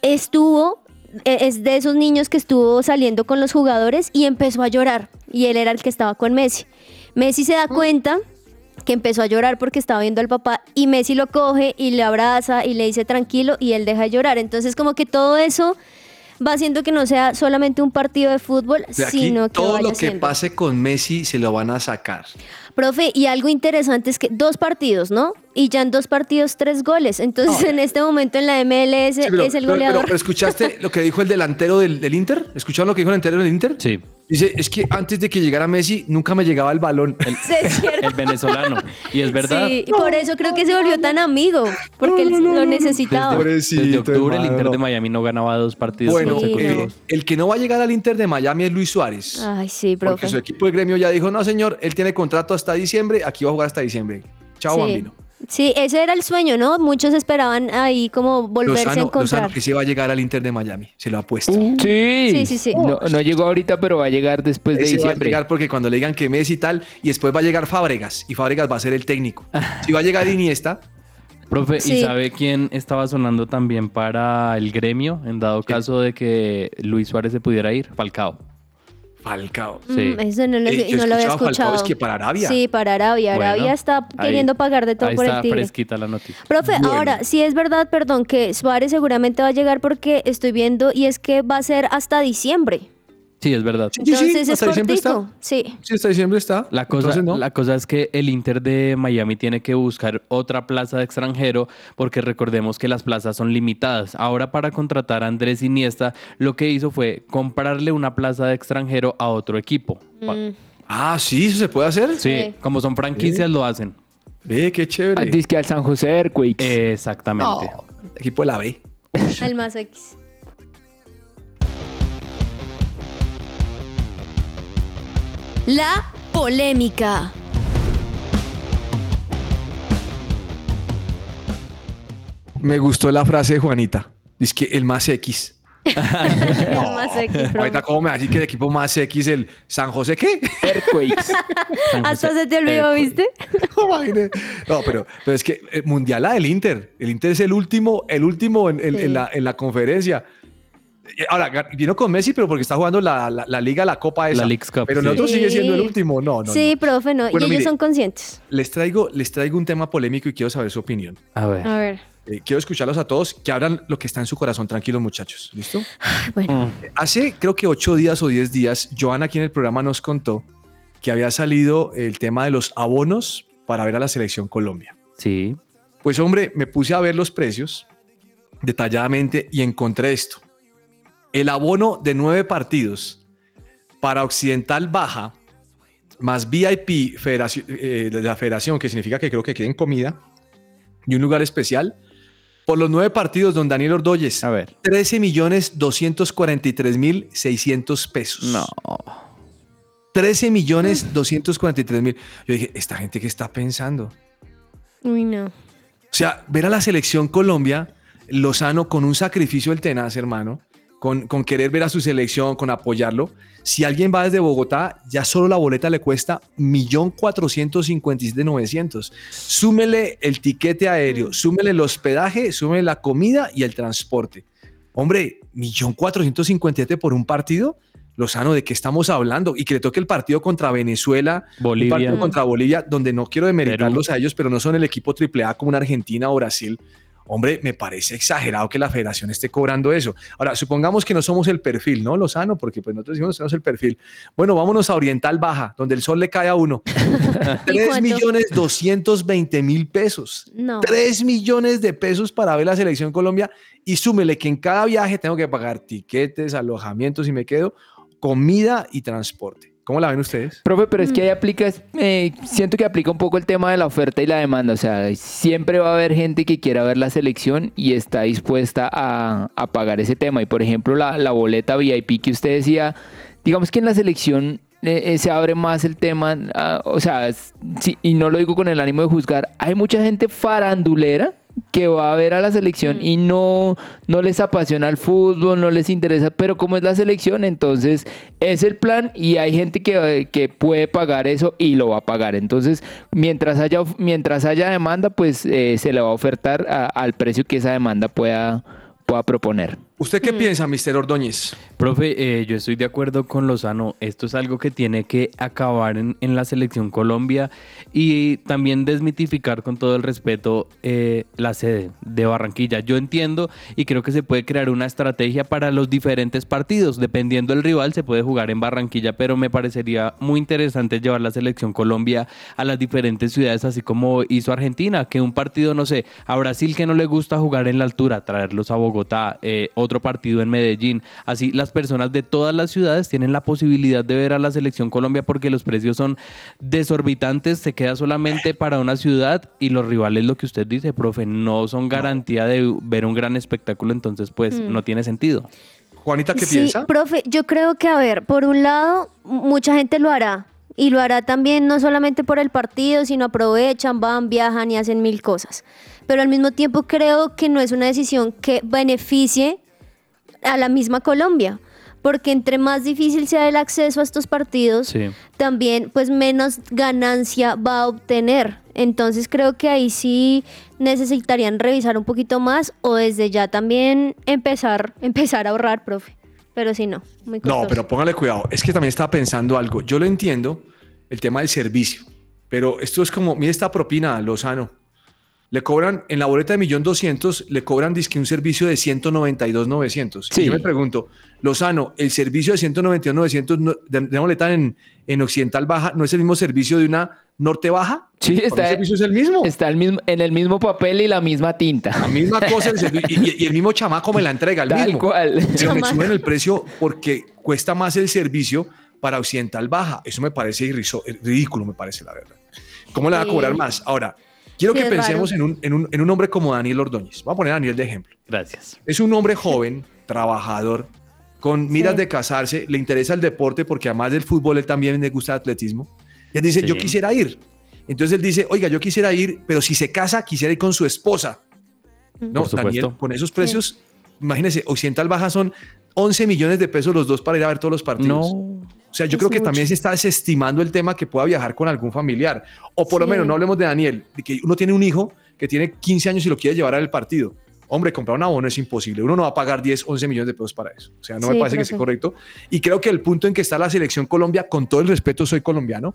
estuvo, eh, es de esos niños que estuvo saliendo con los jugadores y empezó a llorar. Y él era el que estaba con Messi. Messi se da cuenta que empezó a llorar porque estaba viendo al papá y Messi lo coge y le abraza y le dice tranquilo y él deja de llorar. Entonces como que todo eso va haciendo que no sea solamente un partido de fútbol, De sino que todo vaya lo que siendo. pase con Messi se lo van a sacar. Profe, y algo interesante es que dos partidos, ¿no? Y ya en dos partidos tres goles. Entonces en este momento en la MLS Sí, pero, es el goleador. pero- pero ¿escuchaste lo que dijo el delantero del, del Inter? ¿Escucharon lo que dijo el delantero del Inter? Sí, Dice, es que antes de que llegara Messi, nunca me llegaba el balón. Sí, es cierto. el venezolano. Y es verdad. Sí, y por eso creo que se volvió tan amigo, porque él lo necesitaba. Desde Pobrecito, octubre el Inter de Miami no ganaba dos partidos Bueno, Sí, consecutivos. eh, el que no va a llegar al Inter de Miami es Luis Suárez. Ay, sí, porque profe. su equipo de gremio ya dijo, no señor, él tiene contrato hasta diciembre, aquí va a jugar hasta diciembre. Chao, sí. bambino. Sí, ese era el sueño, ¿no? Muchos esperaban ahí como volverse a Lozano, encontrar. Lozano, que se va a llegar al Inter de Miami, se lo apuesto. Sí. Sí, sí, sí. No, no llegó ahorita, pero va a llegar después de Ese va a diciembre. llegar porque cuando le digan que Messi y tal, y después va a llegar Fábregas, y Fábregas va a ser el técnico. Si va a llegar Iniesta, Profe, Sí. ¿y sabe quién estaba sonando también para el gremio en dado caso de que Luis Suárez se pudiera ir? Falcao. Falcao. Sí. Mm, Eso no lo, Eh, yo no lo había Falcao, escuchado. es que para Arabia. Sí, para Arabia. Bueno, Arabia está ahí- queriendo pagar de todo Ahí por está el Tigre. fresquita la noticia. Profe, Bueno. ahora, sí es verdad, perdón, que Suárez seguramente va a llegar porque estoy viendo y es que va a ser hasta diciembre. Sí, es verdad. Sí, sí, Entonces es hasta diciembre cortico. está. Sí. Sí, hasta diciembre está. La cosa, Entonces, no. la cosa es que el Inter de Miami tiene que buscar otra plaza de extranjero porque recordemos que las plazas son limitadas. Ahora para contratar a Andrés Iniesta lo que hizo fue comprarle una plaza de extranjero a otro equipo. Mm, Ah, sí, eso se puede hacer. Sí, Sí. como son franquicias lo hacen. Ve, qué chévere. Dice que al San José Earthquakes. Exactamente. Equipo de la B. al más X. La polémica. Me gustó la frase de Juanita. Dice que el más X. El más X. Ahorita, ¿cómo me va a decir que el equipo más X, el San José, qué? Earthquakes. Hasta se te olvidó, ¿viste? No, pero, pero es que eh, Mundial la del Inter. El Inter es el último, el último en, en- Sí. en la, en la conferencia. Eh, Ahora, vino con Messi, pero porque está jugando la, la, la Liga, la Copa esa. La Leagues Cup, Pero sí. nosotros sigue siendo el último. No, no, sí, no. profe, no. Bueno, y ellos mire. son conscientes. Les traigo, les traigo un tema polémico y quiero saber su opinión. A ver. A ver. Eh, quiero escucharlos a todos, que abran lo que está en su corazón. Tranquilos, muchachos. ¿Listo? Bueno. Mm. Hace creo que ocho días o diez días, Joana aquí en el programa nos contó que había salido el tema de los abonos para ver a la selección Colombia. Sí. Pues hombre, me puse a ver los precios detalladamente y encontré esto. El abono de nueve partidos para Occidental Baja más VIP federación, eh, de la federación, que significa que creo que quieren comida y un lugar especial, por los nueve partidos, don Daniel Ordóñez, A ver. 13 millones 243 mil 600 pesos. No. 13 millones 243 mil. Yo dije, ¿esta gente qué está pensando? Uy, no. O sea, ver a la selección Colombia, Lozano con un sacrificio del tenaz, hermano, con, con querer ver a su selección, con apoyarlo. Si alguien va desde Bogotá, ya solo la boleta le cuesta 1.457.900. Súmele el tiquete aéreo, súmele el hospedaje, súmele la comida y el transporte. Hombre, 1.457 por un partido. Lozano, ¿de qué estamos hablando? Y que le toque el partido contra Venezuela, un Bolivia. partido contra Bolivia, donde no quiero demeritarlos a ellos, pero no son el equipo AAA como una Argentina o Brasil. Hombre, me parece exagerado que la federación esté cobrando eso. Ahora, supongamos que no somos el perfil, ¿no, Lozano? Porque pues nosotros decimos que somos el perfil. Bueno, vámonos a Oriental Baja, donde el sol le cae a uno. ¿Y 3 cuánto? millones 220 mil pesos. No. 3 millones de pesos para ver la selección Colombia y súmele que en cada viaje tengo que pagar tiquetes, alojamientos y me quedo, comida y transporte. ¿Cómo la ven ustedes? Profe, pero es que ahí aplica, eh, siento que aplica un poco el tema de la oferta y la demanda. O sea, siempre va a haber gente que quiera ver la selección y está dispuesta a, a pagar ese tema. Y por ejemplo, la, la boleta VIP que usted decía, digamos que en la selección eh, eh, se abre más el tema, ah, o sea, sí, y no lo digo con el ánimo de juzgar, hay mucha gente farandulera que va a ver a la selección y no, no les apasiona el fútbol, no les interesa, pero como es la selección, entonces es el plan y hay gente que, que puede pagar eso y lo va a pagar. Entonces, mientras haya, mientras haya demanda, pues eh, se le va a ofertar al precio que esa demanda pueda, pueda proponer. ¿Usted qué piensa, Mr. Ordóñez? Profe, eh, yo estoy de acuerdo con Lozano. Esto es algo que tiene que acabar en, en la selección Colombia y también desmitificar con todo el respeto eh, la sede de Barranquilla. Yo entiendo y creo que se puede crear una estrategia para los diferentes partidos. Dependiendo del rival, se puede jugar en Barranquilla, pero me parecería muy interesante llevar la selección Colombia a las diferentes ciudades, así como hizo Argentina, que un partido, no sé, a Brasil que no le gusta jugar en la altura, traerlos a Bogotá, eh, otro partido en Medellín. Así las personas de todas las ciudades tienen la posibilidad de ver a la selección Colombia porque los precios son desorbitantes, se queda solamente para una ciudad y los rivales, lo que usted dice, profe, no son garantía de ver un gran espectáculo, entonces pues no tiene sentido. Juanita, ¿qué sí, piensa? profe, yo creo que, a ver, por un lado, mucha gente lo hará. Y lo hará también no solamente por el partido, sino aprovechan, van, viajan y hacen mil cosas. Pero al mismo tiempo creo que no es una decisión que beneficie a la misma Colombia. porque entre más difícil sea el acceso a estos partidos, Sí. también pues menos ganancia va a obtener. Entonces creo que ahí sí necesitarían revisar un poquito más o desde ya también empezar, empezar a ahorrar, profe. Pero si no, muy costoso. No, pero póngale cuidado. Es que también estaba pensando algo. Yo lo entiendo, el tema del servicio. Pero esto es como, mire esta propina, Lozano. Le cobran, en la boleta de millón doscientos, le cobran dizque un servicio de 192,900. Sí. Y yo me pregunto, Lozano, el servicio de 192,900 no- de, de una boleta en, en Occidental Baja no es el mismo servicio de una Norte Baja? Sí, ¿Por está, ¿El servicio es el mismo? está el mismo, en el mismo papel y la misma tinta. La misma cosa el y, y- el mismo chamaco me la entrega, el Tal mismo. cual. Pero me suben el precio porque cuesta más el servicio para Occidental Baja. Eso me parece irriso- ridículo, me parece la verdad. ¿Cómo le va a cobrar más? Ahora, quiero Sí, que pensemos en un, en, un, en un hombre como Daniel Ordóñez. Voy a poner a Daniel de ejemplo. Gracias. Es un hombre joven, trabajador, con miras Sí. de casarse, le interesa el deporte porque además del fútbol él también le gusta el atletismo. Y él dice, Sí. yo quisiera ir. Entonces él dice, oiga, yo quisiera ir, pero si se casa, quisiera ir con su esposa. No. Daniel, con esos precios, imagínese, Occidental Baja son 11 millones de pesos los dos para ir a ver todos los partidos. No. O sea, yo Es creo que mucho. también se está desestimando el tema que pueda viajar con algún familiar. O por lo menos, no hablemos de Daniel, de que uno tiene un hijo que tiene 15 años y lo quiere llevar al partido. Hombre, comprar un abono es imposible. Uno no va a pagar 10, 11 millones de pesos para eso. O sea, no me parece que sea correcto. Y creo que el punto en que está la selección Colombia, con todo el respeto, soy colombiano.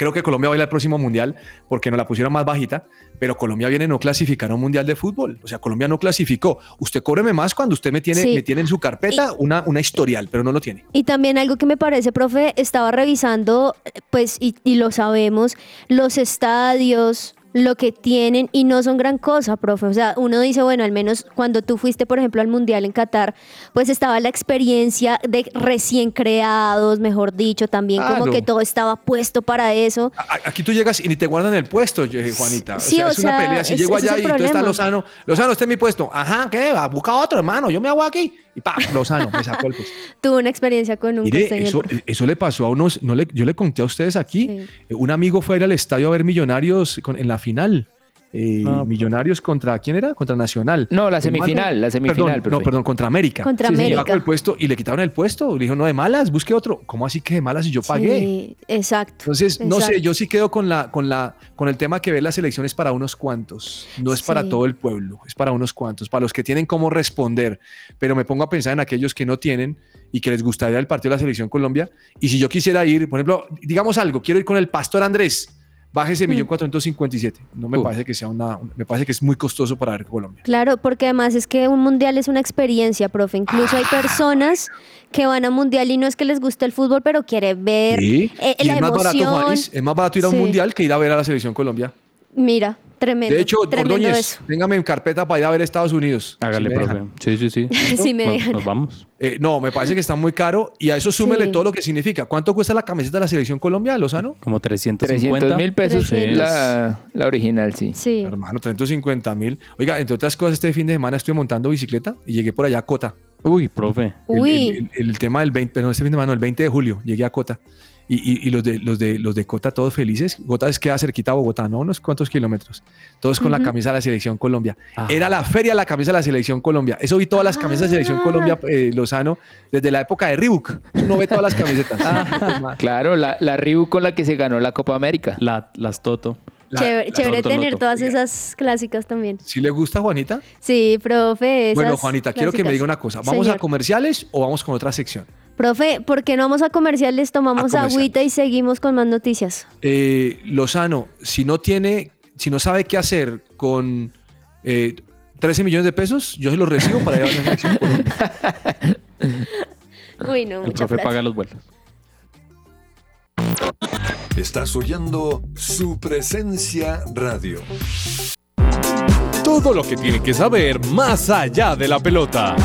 Creo que Colombia va a ir al próximo mundial porque nos la pusieron más bajita, pero Colombia viene no clasificar a un mundial de fútbol. O sea, Colombia no clasificó. Usted cóbreme más cuando usted me tiene, Sí. me tiene en su carpeta una, una historial, pero no lo tiene. Y también algo que me parece, profe, estaba revisando, eh, pues, y, y lo sabemos, los estadios, lo que tienen, y no son gran cosa, profe. O sea, uno dice, bueno, al menos cuando tú fuiste, por ejemplo, al Mundial en Qatar, pues estaba la experiencia de recién creados, mejor dicho, también como que todo estaba puesto para eso. Aquí tú llegas y ni te guardan el puesto, Juanita. O Sí, sea, o es una sea, pelea. Si es- llego allá y tú estás. Lozano, Lozano, este es mi puesto. Ajá, ¿qué? Va, busca otro, hermano. Yo me hago aquí. Y pa, Lozano, me sacó el puesto. Tuve una experiencia con un Mire, costeño, eso, eso le pasó a unos, no le, yo le conté a ustedes aquí, Sí. eh, un amigo fue a ir al estadio a ver Millonarios con- en la final. Eh, Ah, millonarios contra, ¿quién era? Contra Nacional. No, la semifinal, la semifinal, Perdón, no, perdón, contra América. Contra Sí, América. con el puesto y le quitaron el puesto. Le dijo, no, de malas, busque otro. ¿Cómo así que de malas si yo pagué? Sí, exacto. Entonces, no sé, yo sí quedo con la, con la, con el tema que ve las elecciones para unos cuantos. No es para Sí. todo el pueblo, es para unos cuantos, para los que tienen cómo responder. Pero me pongo a pensar en aquellos que no tienen y que les gustaría el partido de la selección Colombia. Y si yo quisiera ir, por ejemplo, digamos algo, quiero ir con el Pastor Andrés. Bájese Mm. millón cuatrocientos cincuenta y siete. No me parece que sea una, me parece que es muy costoso para ver Colombia. Claro, porque además es que un mundial es una experiencia, profe. Incluso hay Ah. personas que van a mundial y no es que les guste el fútbol, pero quieren ver Sí. eh, Y la es más barato, emoción. Juanis, es más barato ir a un Sí. mundial que ir a ver a la selección Colombia. Mira, tremendo. De hecho, tremendo Ordóñez, eso. téngame en carpeta para ir a ver Estados Unidos. Hágale, Si profe. Sí, sí, sí. Sí me Nos- dejan. Nos vamos. Eh, no, me parece que está muy caro y a eso súmele Sí. todo lo que significa. ¿Cuánto cuesta la camiseta de la selección Colombia, Lozano? Como 350. 300 mil pesos 300. la, la original, sí. Sí. Hermano, 350 mil. Oiga, entre otras cosas, este fin de semana estuve montando bicicleta y llegué por allá a Cota. Uy, profe. El- Uy. El, el- el tema del 20, perdón, este fin de semana, no, el 20 de julio, llegué a Cota. Y, y- y los, de, los, de, los de Cota todos felices. Cota es queda cerquita a Bogotá, ¿no? Unos cuantos kilómetros. Todos con la camisa de la Selección Colombia. Ah. Era la feria de la camisa de la Selección Colombia. Eso vi todas las camisas de Selección Ah. Colombia, eh, Lozano, desde la época de Reebok. Uno ve todas las camisetas. Claro, la, la Reebok con la que se ganó la Copa América. La, las Toto. La- chévere la- chévere Loto, tener Loto. todas esas clásicas también. ¿Sí le gusta, Juanita? Sí, profe. Bueno, Juanita, quiero que me diga una cosa. ¿Vamos a comerciales o vamos con otra sección? Profe, ¿por qué no vamos a comerciales? Tomamos A comerciales. agüita y seguimos con más noticias. Eh, Lozano, si no tiene, si no sabe qué hacer con eh, 13 millones de pesos, yo se los recibo para llevar a la selección Colombia. Uy, no, El profe plata. paga los vuelos. Estás oyendo su presencia radio. Todo lo que tiene que saber más allá de la pelota.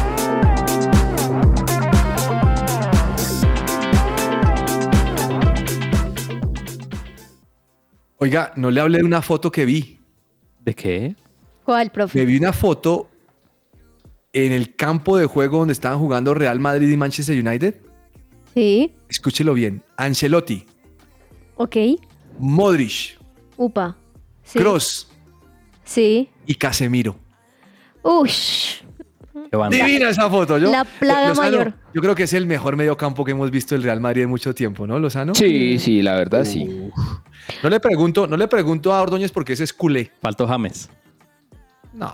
Oiga, no le hablé de una foto que vi. ¿De qué? ¿Cuál, profe? Me vi una foto en el campo de juego donde estaban jugando Real Madrid y Manchester United. Sí, Escúchelo bien. Ancelotti, ok. Modric, Upa. Sí. Kroos Sí. y Casemiro. Ush. Divina esa foto. Yo, La plaga Lozano, mayor. Yo creo que es el mejor mediocampo que hemos visto del Real Madrid en mucho tiempo, ¿no, Lozano? Sí, sí, la verdad sí. No le pregunto, no le pregunto a Ordóñez porque ese es culé. Faltó James. No.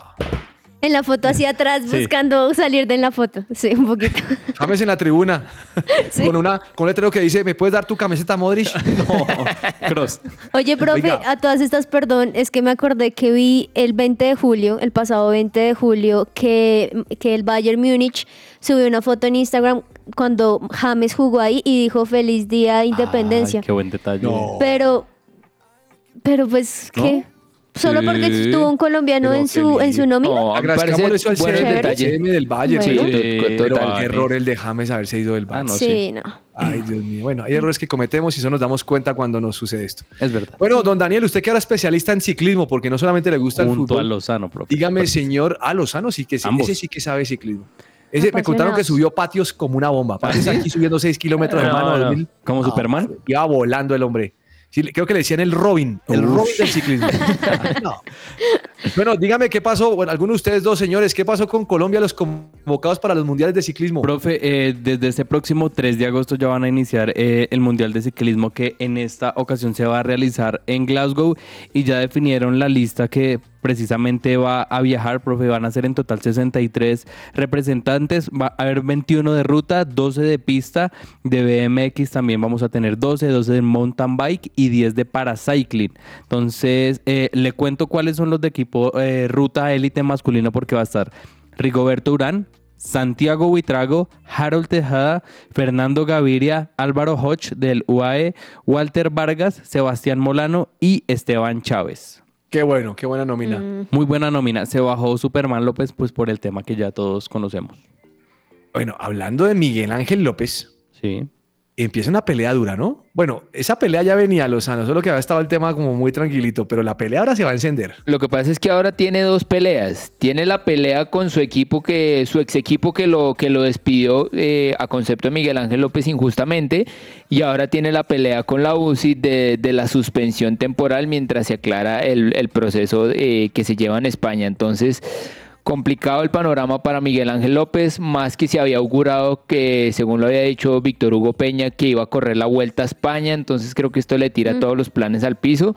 En la foto hacia atrás, Sí. buscando salir de en la foto. Sí, un poquito. James en la tribuna. Sí. Con, una, con un letrero que dice, ¿me puedes dar tu camiseta, Modric? No, Cross. Oye, profe, Oiga. a todas estas, perdón, es que me acordé que vi el 20 de julio, el pasado 20 de julio, que, que el Bayern Múnich subió una foto en Instagram cuando James jugó ahí y dijo feliz día de independencia. Ay, qué buen detalle. No. Pero, pero pues, ¿qué? Solo porque estuvo un colombiano Pero en su, en su nómina. No, a Agradezcámosle parece eso al CM, del Valle. Pero- error el de James haberse ido del Valle. Ah, no, sí, no. Ay, Dios mío. Bueno, hay errores que cometemos y eso nos damos cuenta cuando nos sucede esto. Es verdad. Bueno, don Daniel, usted que era especialista en ciclismo, porque no solamente le gusta el Junto a fútbol. Lozano, profe. Dígame, señor, a Lozano sí que sí, Ambos. ese sí que sabe ciclismo. Ese, me contaron que subió patios como una bomba. Parece aquí subiendo 6 kilómetros, No, hermano. no. 2000. ¿Como Ah, Superman? Iba volando el hombre. Sí, creo que le decían el Robin, el Uf. Robin del ciclismo. No. Bueno, dígame qué pasó, bueno, alguno de ustedes dos señores, ¿qué pasó con Colombia, los convocados para los mundiales de ciclismo? Profe, eh, desde este próximo 3 de agosto ya van a iniciar eh, el Mundial de Ciclismo que en esta ocasión se va a realizar en Glasgow y ya definieron la lista que precisamente va a viajar, profe, van a ser en total 63 representantes, va a haber 21 de ruta, 12 de pista, de BMX también vamos a tener 12, 12 de mountain bike y 10 de paracycling. Entonces, eh, le cuento cuáles son los de equipo eh, ruta élite masculino porque va a estar Rigoberto Urán, Santiago Buitrago, Harold Tejada, Fernando Gaviria, Álvaro Hodge del UAE, Walter Vargas, Sebastián Molano y Esteban Chávez. Qué bueno, qué buena nómina. Mm. Muy buena nómina. Se bajó Superman López pues por el tema que ya todos conocemos. Bueno, hablando de Miguel Ángel López, Sí. Empieza una pelea dura, ¿no? Bueno, esa pelea ya venía, Lozano, solo que había estado el tema como muy tranquilito, pero la pelea ahora se va a encender. Lo que pasa es que ahora tiene dos peleas. Tiene la pelea con su equipo que, su ex equipo que lo, que lo despidió eh, a concepto de Miguel Ángel López injustamente. Y ahora tiene la pelea con la UCI de, de la suspensión temporal mientras se aclara el, proceso eh, que se lleva en España. Entonces, complicado el panorama para Miguel Ángel López, más que se había augurado que, según lo había dicho Víctor Hugo Peña, que iba a correr la vuelta a España. Entonces creo que esto le tira todos los planes al piso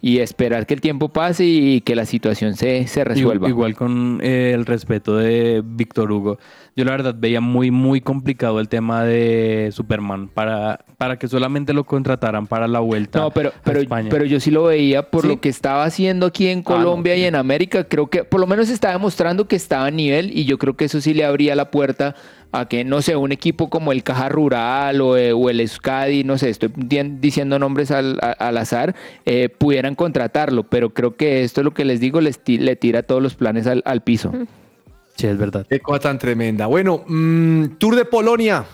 y esperar que el tiempo pase y que la situación se, se resuelva. Igual, igual con eh, el respeto de Víctor Hugo. Yo la verdad veía muy, muy complicado el tema de Superman para, para que solamente lo contrataran para la vuelta No, pero, a pero, España. pero yo sí lo veía por ¿Sí? lo que estaba haciendo aquí en Colombia no, sí. y en América. Creo que por lo menos estaba demostrando que estaba a nivel y yo creo que eso sí le abría la puerta a que, no sé, un equipo como el Caja Rural o, eh, o el Euskadi, no sé, estoy di- diciendo nombres al, a- al azar, eh, pudieran contratarlo. Pero creo que esto es lo que les digo, les ti- le tira todos los planes al, al piso. Sí, es verdad. Qué cosa tan tremenda. Bueno, mm, Tour de Polonia.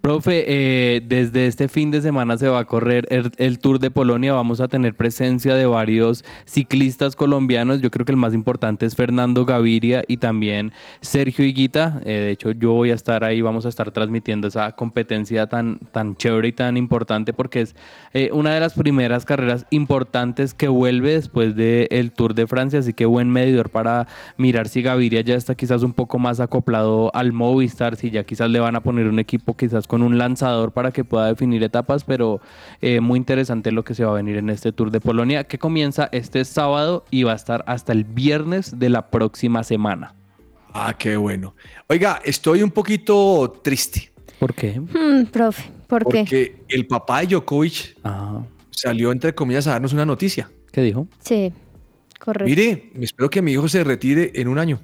Profe, eh, desde este fin de semana se va a correr el, Tour de Polonia. Vamos a tener presencia de varios ciclistas colombianos. Yo creo que el más importante es Fernando Gaviria y también Sergio Higuita. Eh, de hecho, yo voy a estar ahí, vamos a estar transmitiendo esa competencia tan, tan chévere y tan importante porque es eh, una de las primeras carreras importantes que vuelve después del Tour de Francia. Así que buen medidor para mirar si Gaviria ya está quizás un poco más acoplado al Movistar, si ya quizás le van a poner un equipo quizás con un lanzador para que pueda definir etapas, pero eh, muy interesante lo que se va a venir en este Tour de Polonia que comienza este sábado y va a estar hasta el viernes de la próxima semana. Ah, qué bueno. Oiga, estoy un poquito triste ¿Por qué? Hmm, profe, ¿por qué? porque el papá de Djokovic Ah, salió, entre comillas, a darnos una noticia. ¿Qué dijo? Sí, correcto. Mire, espero que mi hijo se retire en un año,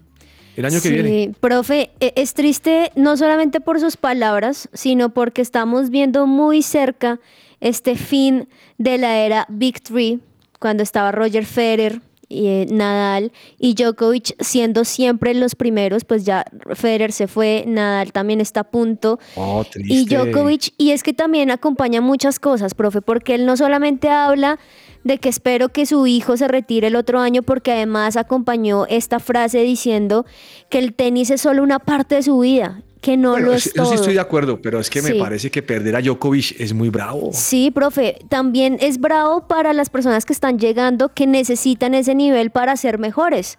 el año que sí, viene. profe, e- es triste no solamente por sus palabras, sino porque estamos viendo muy cerca este fin de la era Big Three, cuando estaba Roger Federer, y, eh, Nadal y Djokovic siendo siempre los primeros, pues ya Federer se fue, Nadal también está a punto. Oh, triste. Y Djokovic, y es que también acompaña muchas cosas, profe, porque él no solamente habla de que espero que su hijo se retire el otro año, porque además acompañó esta frase diciendo que el tenis es solo una parte de su vida, que no Bueno, lo es eso todo. sí estoy de acuerdo, pero es que me parece que perder a Djokovic es muy bravo. Sí, profe, también es bravo para las personas que están llegando, que necesitan ese nivel para ser mejores.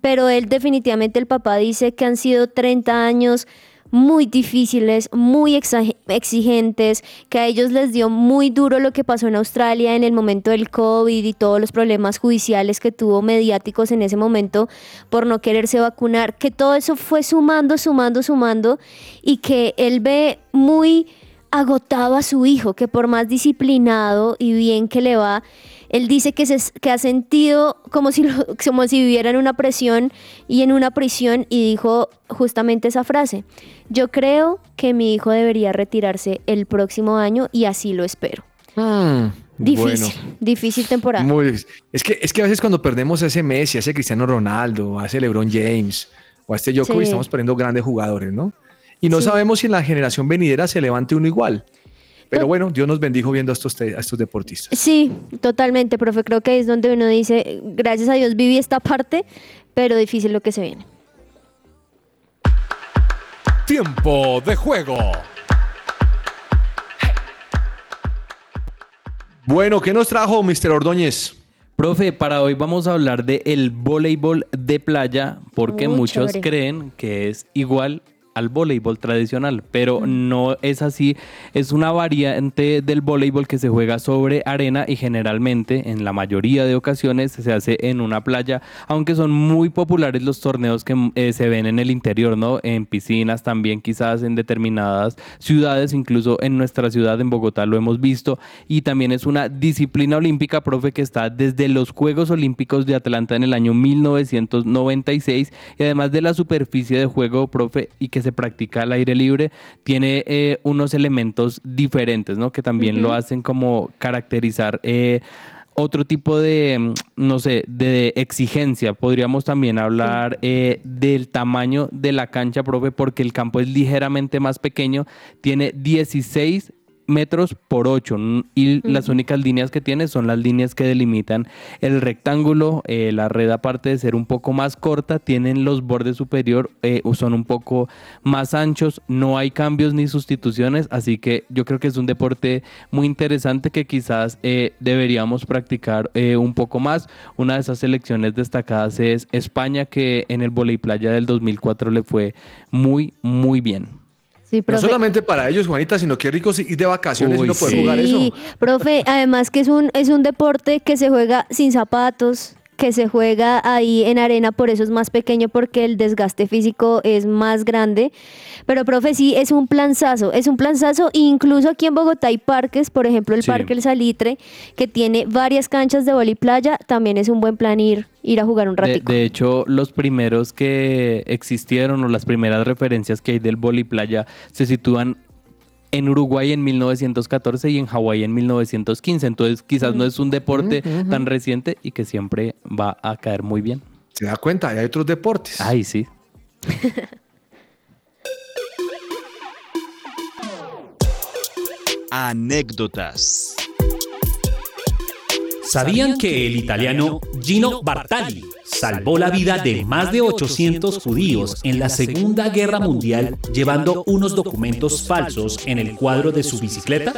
pero él definitivamente el papá dice que han sido 30 años muy difíciles, muy exigentes, que a ellos les dio muy duro lo que pasó en Australia en el momento del COVID y todos los problemas judiciales que tuvo mediáticos en ese momento por no quererse vacunar, que todo eso fue sumando, sumando, sumando y que él ve muy agotado a su hijo, que por más disciplinado y bien que le va, él dice que, se, que ha sentido como si, lo- como si viviera en una presión y en una prisión y dijo justamente esa frase. Yo creo que mi hijo debería retirarse el próximo año y así lo espero. Mm, Difícil, bueno. difícil temporada. Muy difícil. es, que, es que a veces cuando perdemos a ese Messi, a ese Cristiano Ronaldo, a ese LeBron James o a este Djokovic, Sí. estamos perdiendo grandes jugadores, ¿no? Y no Sí. sabemos si en la generación venidera se levante uno igual. Pero bueno, Dios nos bendijo viendo a estos, a estos deportistas. Sí, totalmente, profe. Creo que es donde uno dice, gracias a Dios viví esta parte, pero difícil lo que se viene. Tiempo de juego. Bueno, ¿qué nos trajo Mr. Ordóñez? Profe, para hoy vamos a hablar de el voleibol de playa porque muchos chévere. creen que es igual al voleibol tradicional, pero no es así. Es una variante del voleibol que se juega sobre arena y generalmente, en la mayoría de ocasiones, se hace en una playa, aunque son muy populares los torneos que eh, se ven en el interior, ¿no? En piscinas también, quizás en determinadas ciudades, incluso en nuestra ciudad, en Bogotá, lo hemos visto. Y también es una disciplina olímpica, profe, que está desde los Juegos Olímpicos de Atlanta en el año 1996 y además de la superficie de juego, profe, y que se practica al aire libre, tiene eh, unos elementos diferentes, ¿no? Que también lo hacen como caracterizar. eh, otro tipo de, mm, no sé, de exigencia. Podríamos también hablar eh, del tamaño de la cancha, profe, porque el campo es ligeramente más pequeño. Tiene 16 metros por 8 y las únicas líneas que tiene son las líneas que delimitan el rectángulo. Eh, la red, aparte de ser un poco más corta, tienen los bordes superior, eh, son un poco más anchos. No hay cambios ni sustituciones, así que yo creo que es un deporte muy interesante que quizás eh, deberíamos practicar eh, un poco más. Una de esas selecciones destacadas es España, que en el voleibol playa del 2004 le fue muy, muy bien. Sí, No solamente para ellos, Juanita, sino que rico ir de vacaciones Uy, y no poder sí. jugar eso. Sí, profe, además que es un, es un deporte que se juega sin zapatos, que se juega ahí en arena, por eso es más pequeño porque el desgaste físico es más grande. Pero profe, sí, es un planzazo, es un planzazo. Incluso aquí en Bogotá hay parques, por ejemplo el Sí. Parque El Salitre, que tiene varias canchas de vóley playa, también es un buen plan ir, ir a jugar un De, ratico. de hecho, los primeros que existieron o las primeras referencias que hay del vóley playa se sitúan en Uruguay en 1914 y en Hawái en 1915. Entonces, quizás no es un deporte tan reciente y que siempre va a caer muy bien. Se da cuenta, hay otros deportes. Ay, sí. Anécdotas. ¿Sabían que el italiano Gino Bartali salvó la vida de más de 800 judíos en la Segunda Guerra Mundial llevando unos documentos falsos en el cuadro de su bicicleta?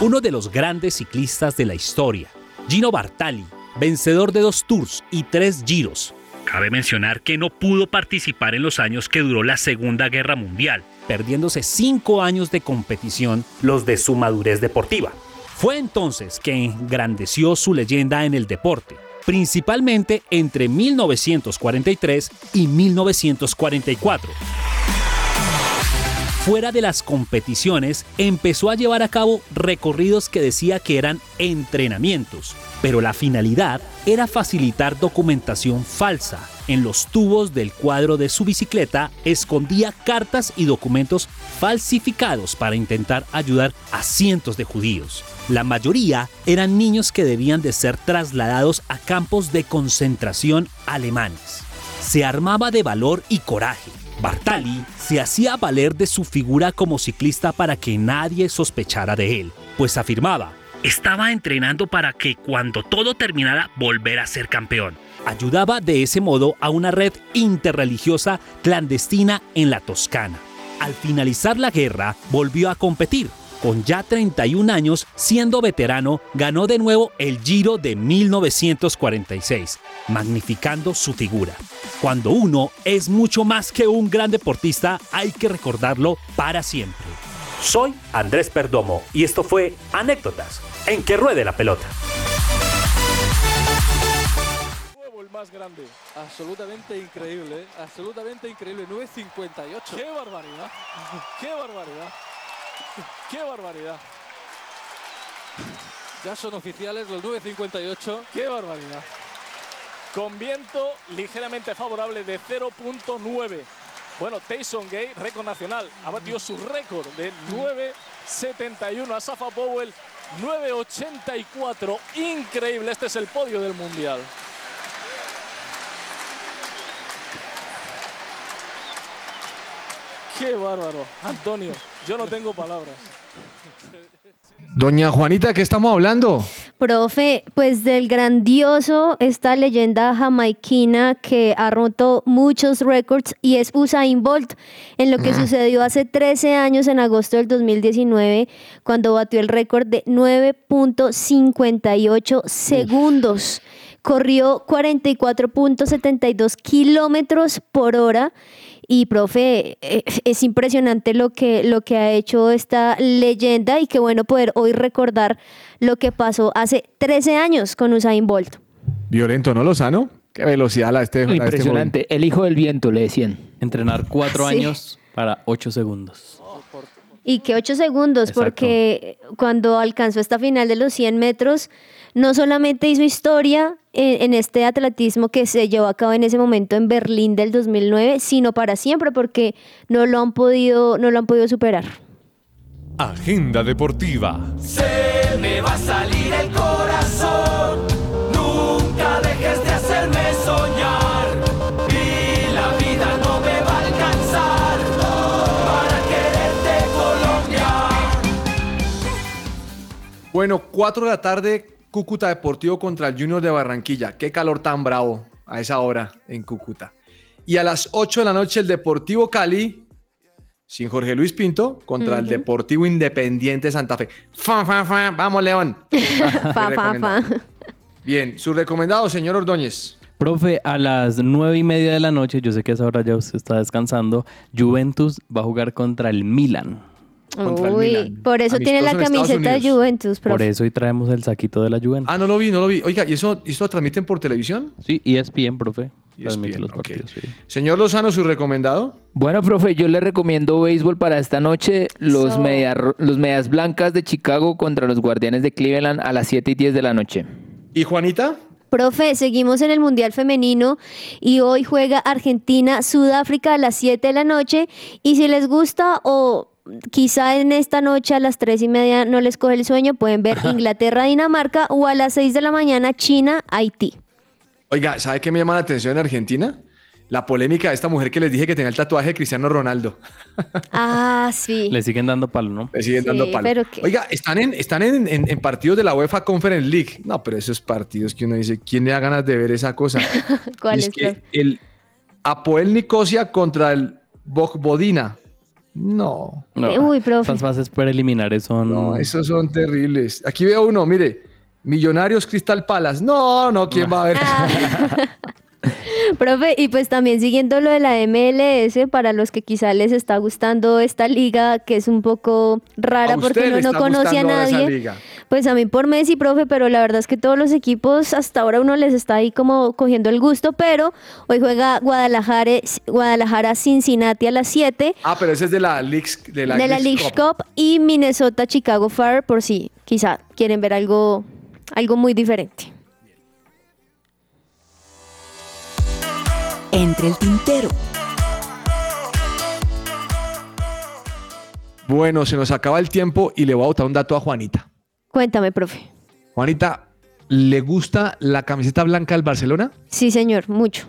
Uno de los grandes ciclistas de la historia, Gino Bartali, vencedor de dos Tours y tres Giros. Cabe mencionar que no pudo participar en los años que duró la Segunda Guerra Mundial, perdiéndose cinco años de competición, los de su madurez deportiva. Fue entonces que engrandeció su leyenda en el deporte, principalmente entre 1943 y 1944. Fuera de las competiciones, empezó a llevar a cabo recorridos que decía que eran entrenamientos, pero la finalidad era facilitar documentación falsa. En los tubos del cuadro de su bicicleta escondía cartas y documentos falsificados para intentar ayudar a cientos de judíos. La mayoría eran niños que debían de ser trasladados a campos de concentración alemanes. Se armaba de valor y coraje. Bartali se hacía valer de su figura como ciclista para que nadie sospechara de él, pues afirmaba, estaba entrenando para que cuando todo terminara volver a ser campeón. Ayudaba de ese modo a una red interreligiosa clandestina en la Toscana. Al finalizar la guerra, volvió a competir, con ya 31 años, siendo veterano, ganó de nuevo el Giro de 1946, magnificando su figura. Cuando uno es mucho más que un gran deportista, hay que recordarlo para siempre. Soy Andrés Perdomo y esto fue Anécdotas en que ruede la pelota. el más grande. Absolutamente increíble, ¿eh? absolutamente increíble. 9.58. ¡Qué barbaridad! ¡Qué barbaridad! ¡Qué barbaridad! Ya son oficiales los 9.58. ¡Qué barbaridad! Con viento ligeramente favorable de 0.9. Bueno, Tyson Gay, récord nacional, ha batido su récord de 9.71 a Safa Powell. 9.84. Increíble, este es el podio del Mundial. Qué bárbaro, Antonio. Yo no tengo palabras. Doña Juanita, ¿qué estamos hablando? Profe, pues del grandioso, esta leyenda jamaiquina que ha roto muchos récords y es Usain Bolt, en lo que sucedió hace 13 años en agosto del 2019, cuando batió el récord de 9.58 segundos. Corrió 44.72 kilómetros por hora. Y profe, eh, es impresionante lo que, lo que ha hecho esta leyenda y qué bueno poder hoy recordar lo que pasó hace 13 años con Usain Bolt. Violento, ¿no, Lozano? Qué velocidad la este. la este Impresionante. el hijo del viento, le decían. Entrenar cuatro Sí. años para ocho segundos. Y que 8 segundos, Exacto. porque cuando alcanzó esta final de los 100 metros, no solamente hizo historia en, en este atletismo que se llevó a cabo en ese momento en Berlín del 2009, sino para siempre, porque no lo han podido, no lo han podido superar. Agenda deportiva. Se me va a salir el corazón. Nunca dejes de hacerme soñar. Y la vida no me va a alcanzar para quererte Colombia. Bueno, 4 de la tarde, Cúcuta Deportivo contra el Junior de Barranquilla. Qué calor tan bravo a esa hora en Cúcuta. Y a las 8 de la noche, el Deportivo Cali, sin Jorge Luis Pinto, contra el. Deportivo Independiente Santa Fe. Fa, fa, fa, vamos, León. Bien, su recomendado, señor Ordóñez. Profe, a las nueve y media de la noche, yo sé que a esa hora ya usted está descansando, Juventus va a jugar contra el Milan. Contra el Uy, Milan. por eso tiene la camiseta de. Juventus, Por profe. eso hoy traemos el saquito de la Juventus. Ah, no lo vi, no lo vi. Oiga, ¿y eso, y eso lo transmiten por televisión? Sí, E ESPN, profe. ESPN, los partidos, sí. Señor Lozano, su recomendado. Bueno, profe, yo le recomiendo béisbol para esta noche. Los, media- los medias blancas de Chicago contra los guardianes de Cleveland a las 7 y 10 de la noche. ¿Y Juanita? Profe, seguimos en el Mundial Femenino y hoy juega Argentina-Sudáfrica a las 7 de la noche. Y si les gusta o quizá en esta noche a las 3 y media no les coge el sueño, pueden ver Inglaterra-Dinamarca o a las 6 de la mañana China-Haití. Oiga, ¿sabe qué me llama la atención en Argentina? La polémica de esta mujer que les dije que tenía el tatuaje de Cristiano Ronaldo. Ah, sí. Le siguen dando palo, ¿no? Le siguen Sí, dando palo. pero qué- Oiga, están, en, están en, en- en partidos de la UEFA Conference League. No, pero esos partidos que uno dice, ¿quién le da ganas de ver esa cosa? ¿Cuál es es, que el Apoel Nicosia contra el Bogbodina. No, No, Eh, uy, profe. Fases preliminares son... no, esos son terribles. Aquí veo uno, mire, Millonarios Crystal Palace. No, no, ¿quién va a ver? Profe, y pues también siguiendo lo de la MLS, para los que quizá les está gustando esta liga, que es un poco rara A usted porque uno no conoce a ahora esa nadie. liga. Pues a mí por Messi, profe, pero la verdad es que todos los equipos hasta ahora uno les está ahí como cogiendo el gusto, pero hoy juega Guadalajara, Guadalajara Cincinnati a las 7 Ah, pero ese es de la League, de la de la League Cup. Cup y Minnesota Chicago Fire por si quizá quieren ver algo, algo muy diferente. Entre el tintero. Bueno, se nos acaba el tiempo y le voy a botar un dato a Juanita. Cuéntame, profe. Juanita, ¿le gusta la camiseta blanca del Barcelona? Sí, señor, mucho.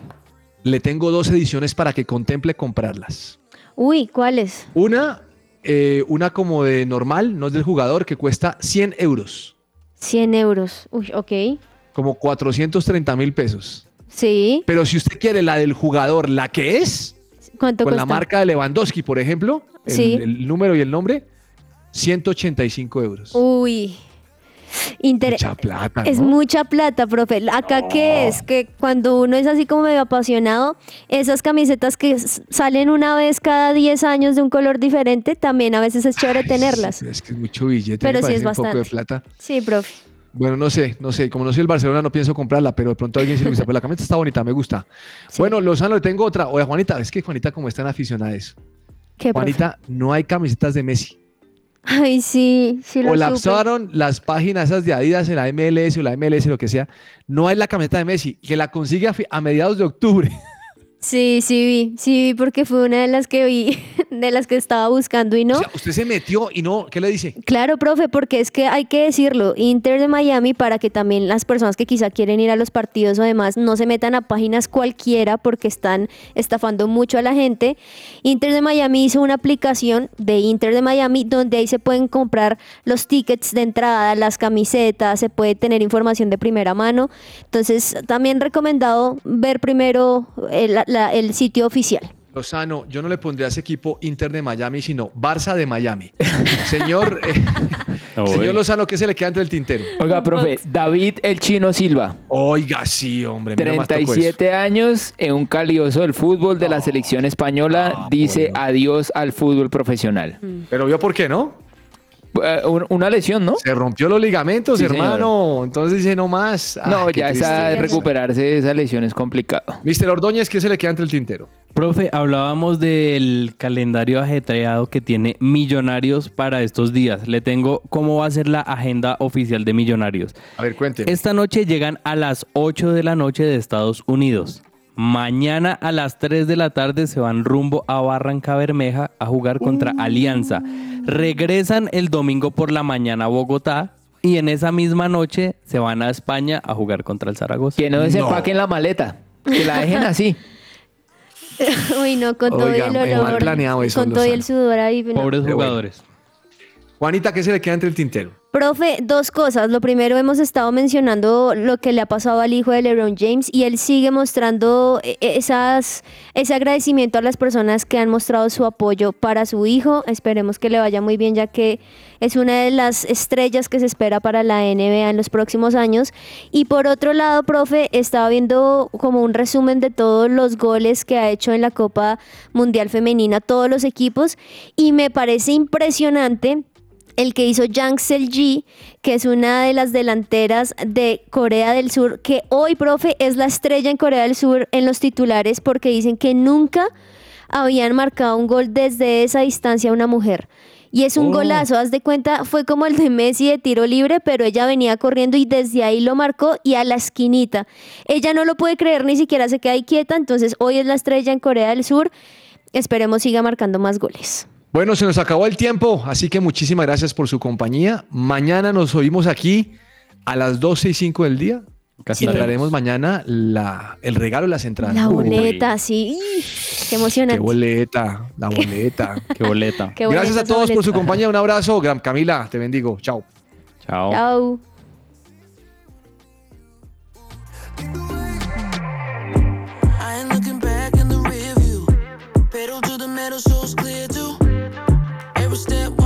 Le tengo dos ediciones para que contemple comprarlas. Uy, ¿cuáles? Una, eh, una como de normal, no es del jugador, que cuesta 100 euros, 100 euros. Uy, ok. como 430 mil pesos. Sí. Pero si usted quiere la del jugador, la que es, ¿Cuánto con cuesta? la marca de Lewandowski, por ejemplo, el, Sí. el número y el nombre, 185 euros. Uy. Inter- Mucha plata, Es mucha plata, profe. Acá qué es que cuando uno es así como medio apasionado, esas camisetas que salen una vez cada 10 años de un color diferente, también a veces es chévere tenerlas. Sí, es que es mucho billete, Pero me sí es parece un poco de bastante. plata. Sí, profe. Bueno, no sé, no sé. Como no soy el Barcelona, no pienso comprarla, pero de pronto alguien sí le gusta. Pero la camiseta está bonita, me gusta. Bueno, Lozano, le tengo otra. Oye, Juanita, es que Juanita, como es tan aficionada a eso. ¿Qué, profe? Juanita, no hay camisetas de Messi. Ay, sí, sí lo supe. Colapsaron las páginas esas de Adidas en la MLS o la MLS, lo que sea. No hay la camiseta de Messi, que la consigue a mediados de octubre. Sí, sí vi, sí vi porque fue una de las que vi, de las que estaba buscando y no. O sea, usted se metió y no, ¿qué le dice? Claro, profe, porque es que hay que decirlo, Inter de Miami para que también las personas que quizá quieren ir a los partidos o demás no se metan a páginas cualquiera porque están estafando mucho a la gente. Inter de Miami hizo una aplicación de Inter de Miami donde ahí se pueden comprar los tickets de entrada, las camisetas, se puede tener información de primera mano. Entonces, también recomendado ver primero el, la- el sitio oficial. Lozano, yo no le pondría a ese equipo Inter de Miami, sino Barça de Miami. Señor, eh, señor Lozano, ¿qué se le queda entre el tintero? Oiga, profe, David el Chino Silva. Oiga, sí, hombre. mira, más tocó eso. 37 años, en un calioso del fútbol de la selección española, dice adiós al fútbol profesional. Pero vio por qué, ¿no? Eh, un- Una lesión, ¿no? Se rompió los ligamentos, Sí, hermano. Entonces dice, no más. Ah, No, ya esa recuperarse de esa lesión es complicado. Mister Ordóñez, ¿qué se le queda entre el tintero? Profe, hablábamos del calendario ajetreado que tiene Millonarios para estos días. Le tengo cómo va a ser la agenda oficial de Millonarios. A ver, cuénteme. Esta noche llegan a las 8 de la noche de Estados Unidos. Mañana a las 3 de la tarde se van rumbo a Barranca Bermeja a jugar contra Alianza. Regresan el domingo por la mañana a Bogotá y en esa misma noche se van a España a jugar contra el Zaragoza. Que no desempaquen la maleta, que la dejen así. Uy, no, con todo el mal olor, planeado eso, con todo el sudor ahí. no. Pobres jugadores. Juanita, ¿qué se le queda entre el tintero? Profe, dos cosas. Lo primero, hemos estado mencionando lo que le ha pasado al hijo de LeBron James y él sigue mostrando eh, esas, ese agradecimiento a las personas que han mostrado su apoyo para su hijo. Esperemos que le vaya muy bien ya que es una de las estrellas que se espera para la NBA en los próximos años. Y por otro lado, profe, estaba viendo como un resumen de todos los goles que ha hecho en la Copa Mundial Femenina todos los equipos y me parece impresionante el que hizo Jang Sel-ji, que es una de las delanteras de Corea del Sur, que hoy, profe, es la estrella en Corea del Sur en los titulares porque dicen que nunca habían marcado un gol desde esa distancia una mujer. Y es un Oh. golazo, haz de cuenta, fue como el de Messi de tiro libre, pero ella venía corriendo y desde ahí lo marcó y a la esquinita. Ella no lo puede creer, ni siquiera se queda ahí quieta, entonces hoy es la estrella en Corea del Sur. Esperemos siga marcando más goles. Bueno, se nos acabó el tiempo, así que muchísimas gracias por su compañía. Mañana nos oímos aquí a las 12 y 5 del día. Casi Y traeremos mañana la, el regalo de las entradas. La Uy, boleta, sí. Qué Qué emocionante. boleta, la boleta. Qué boleta. Qué Gracias a todos por su compañía. Un abrazo. Gran Camila, te bendigo. Chao. Chao. Chao. Pedal to the metal, so it's clear was that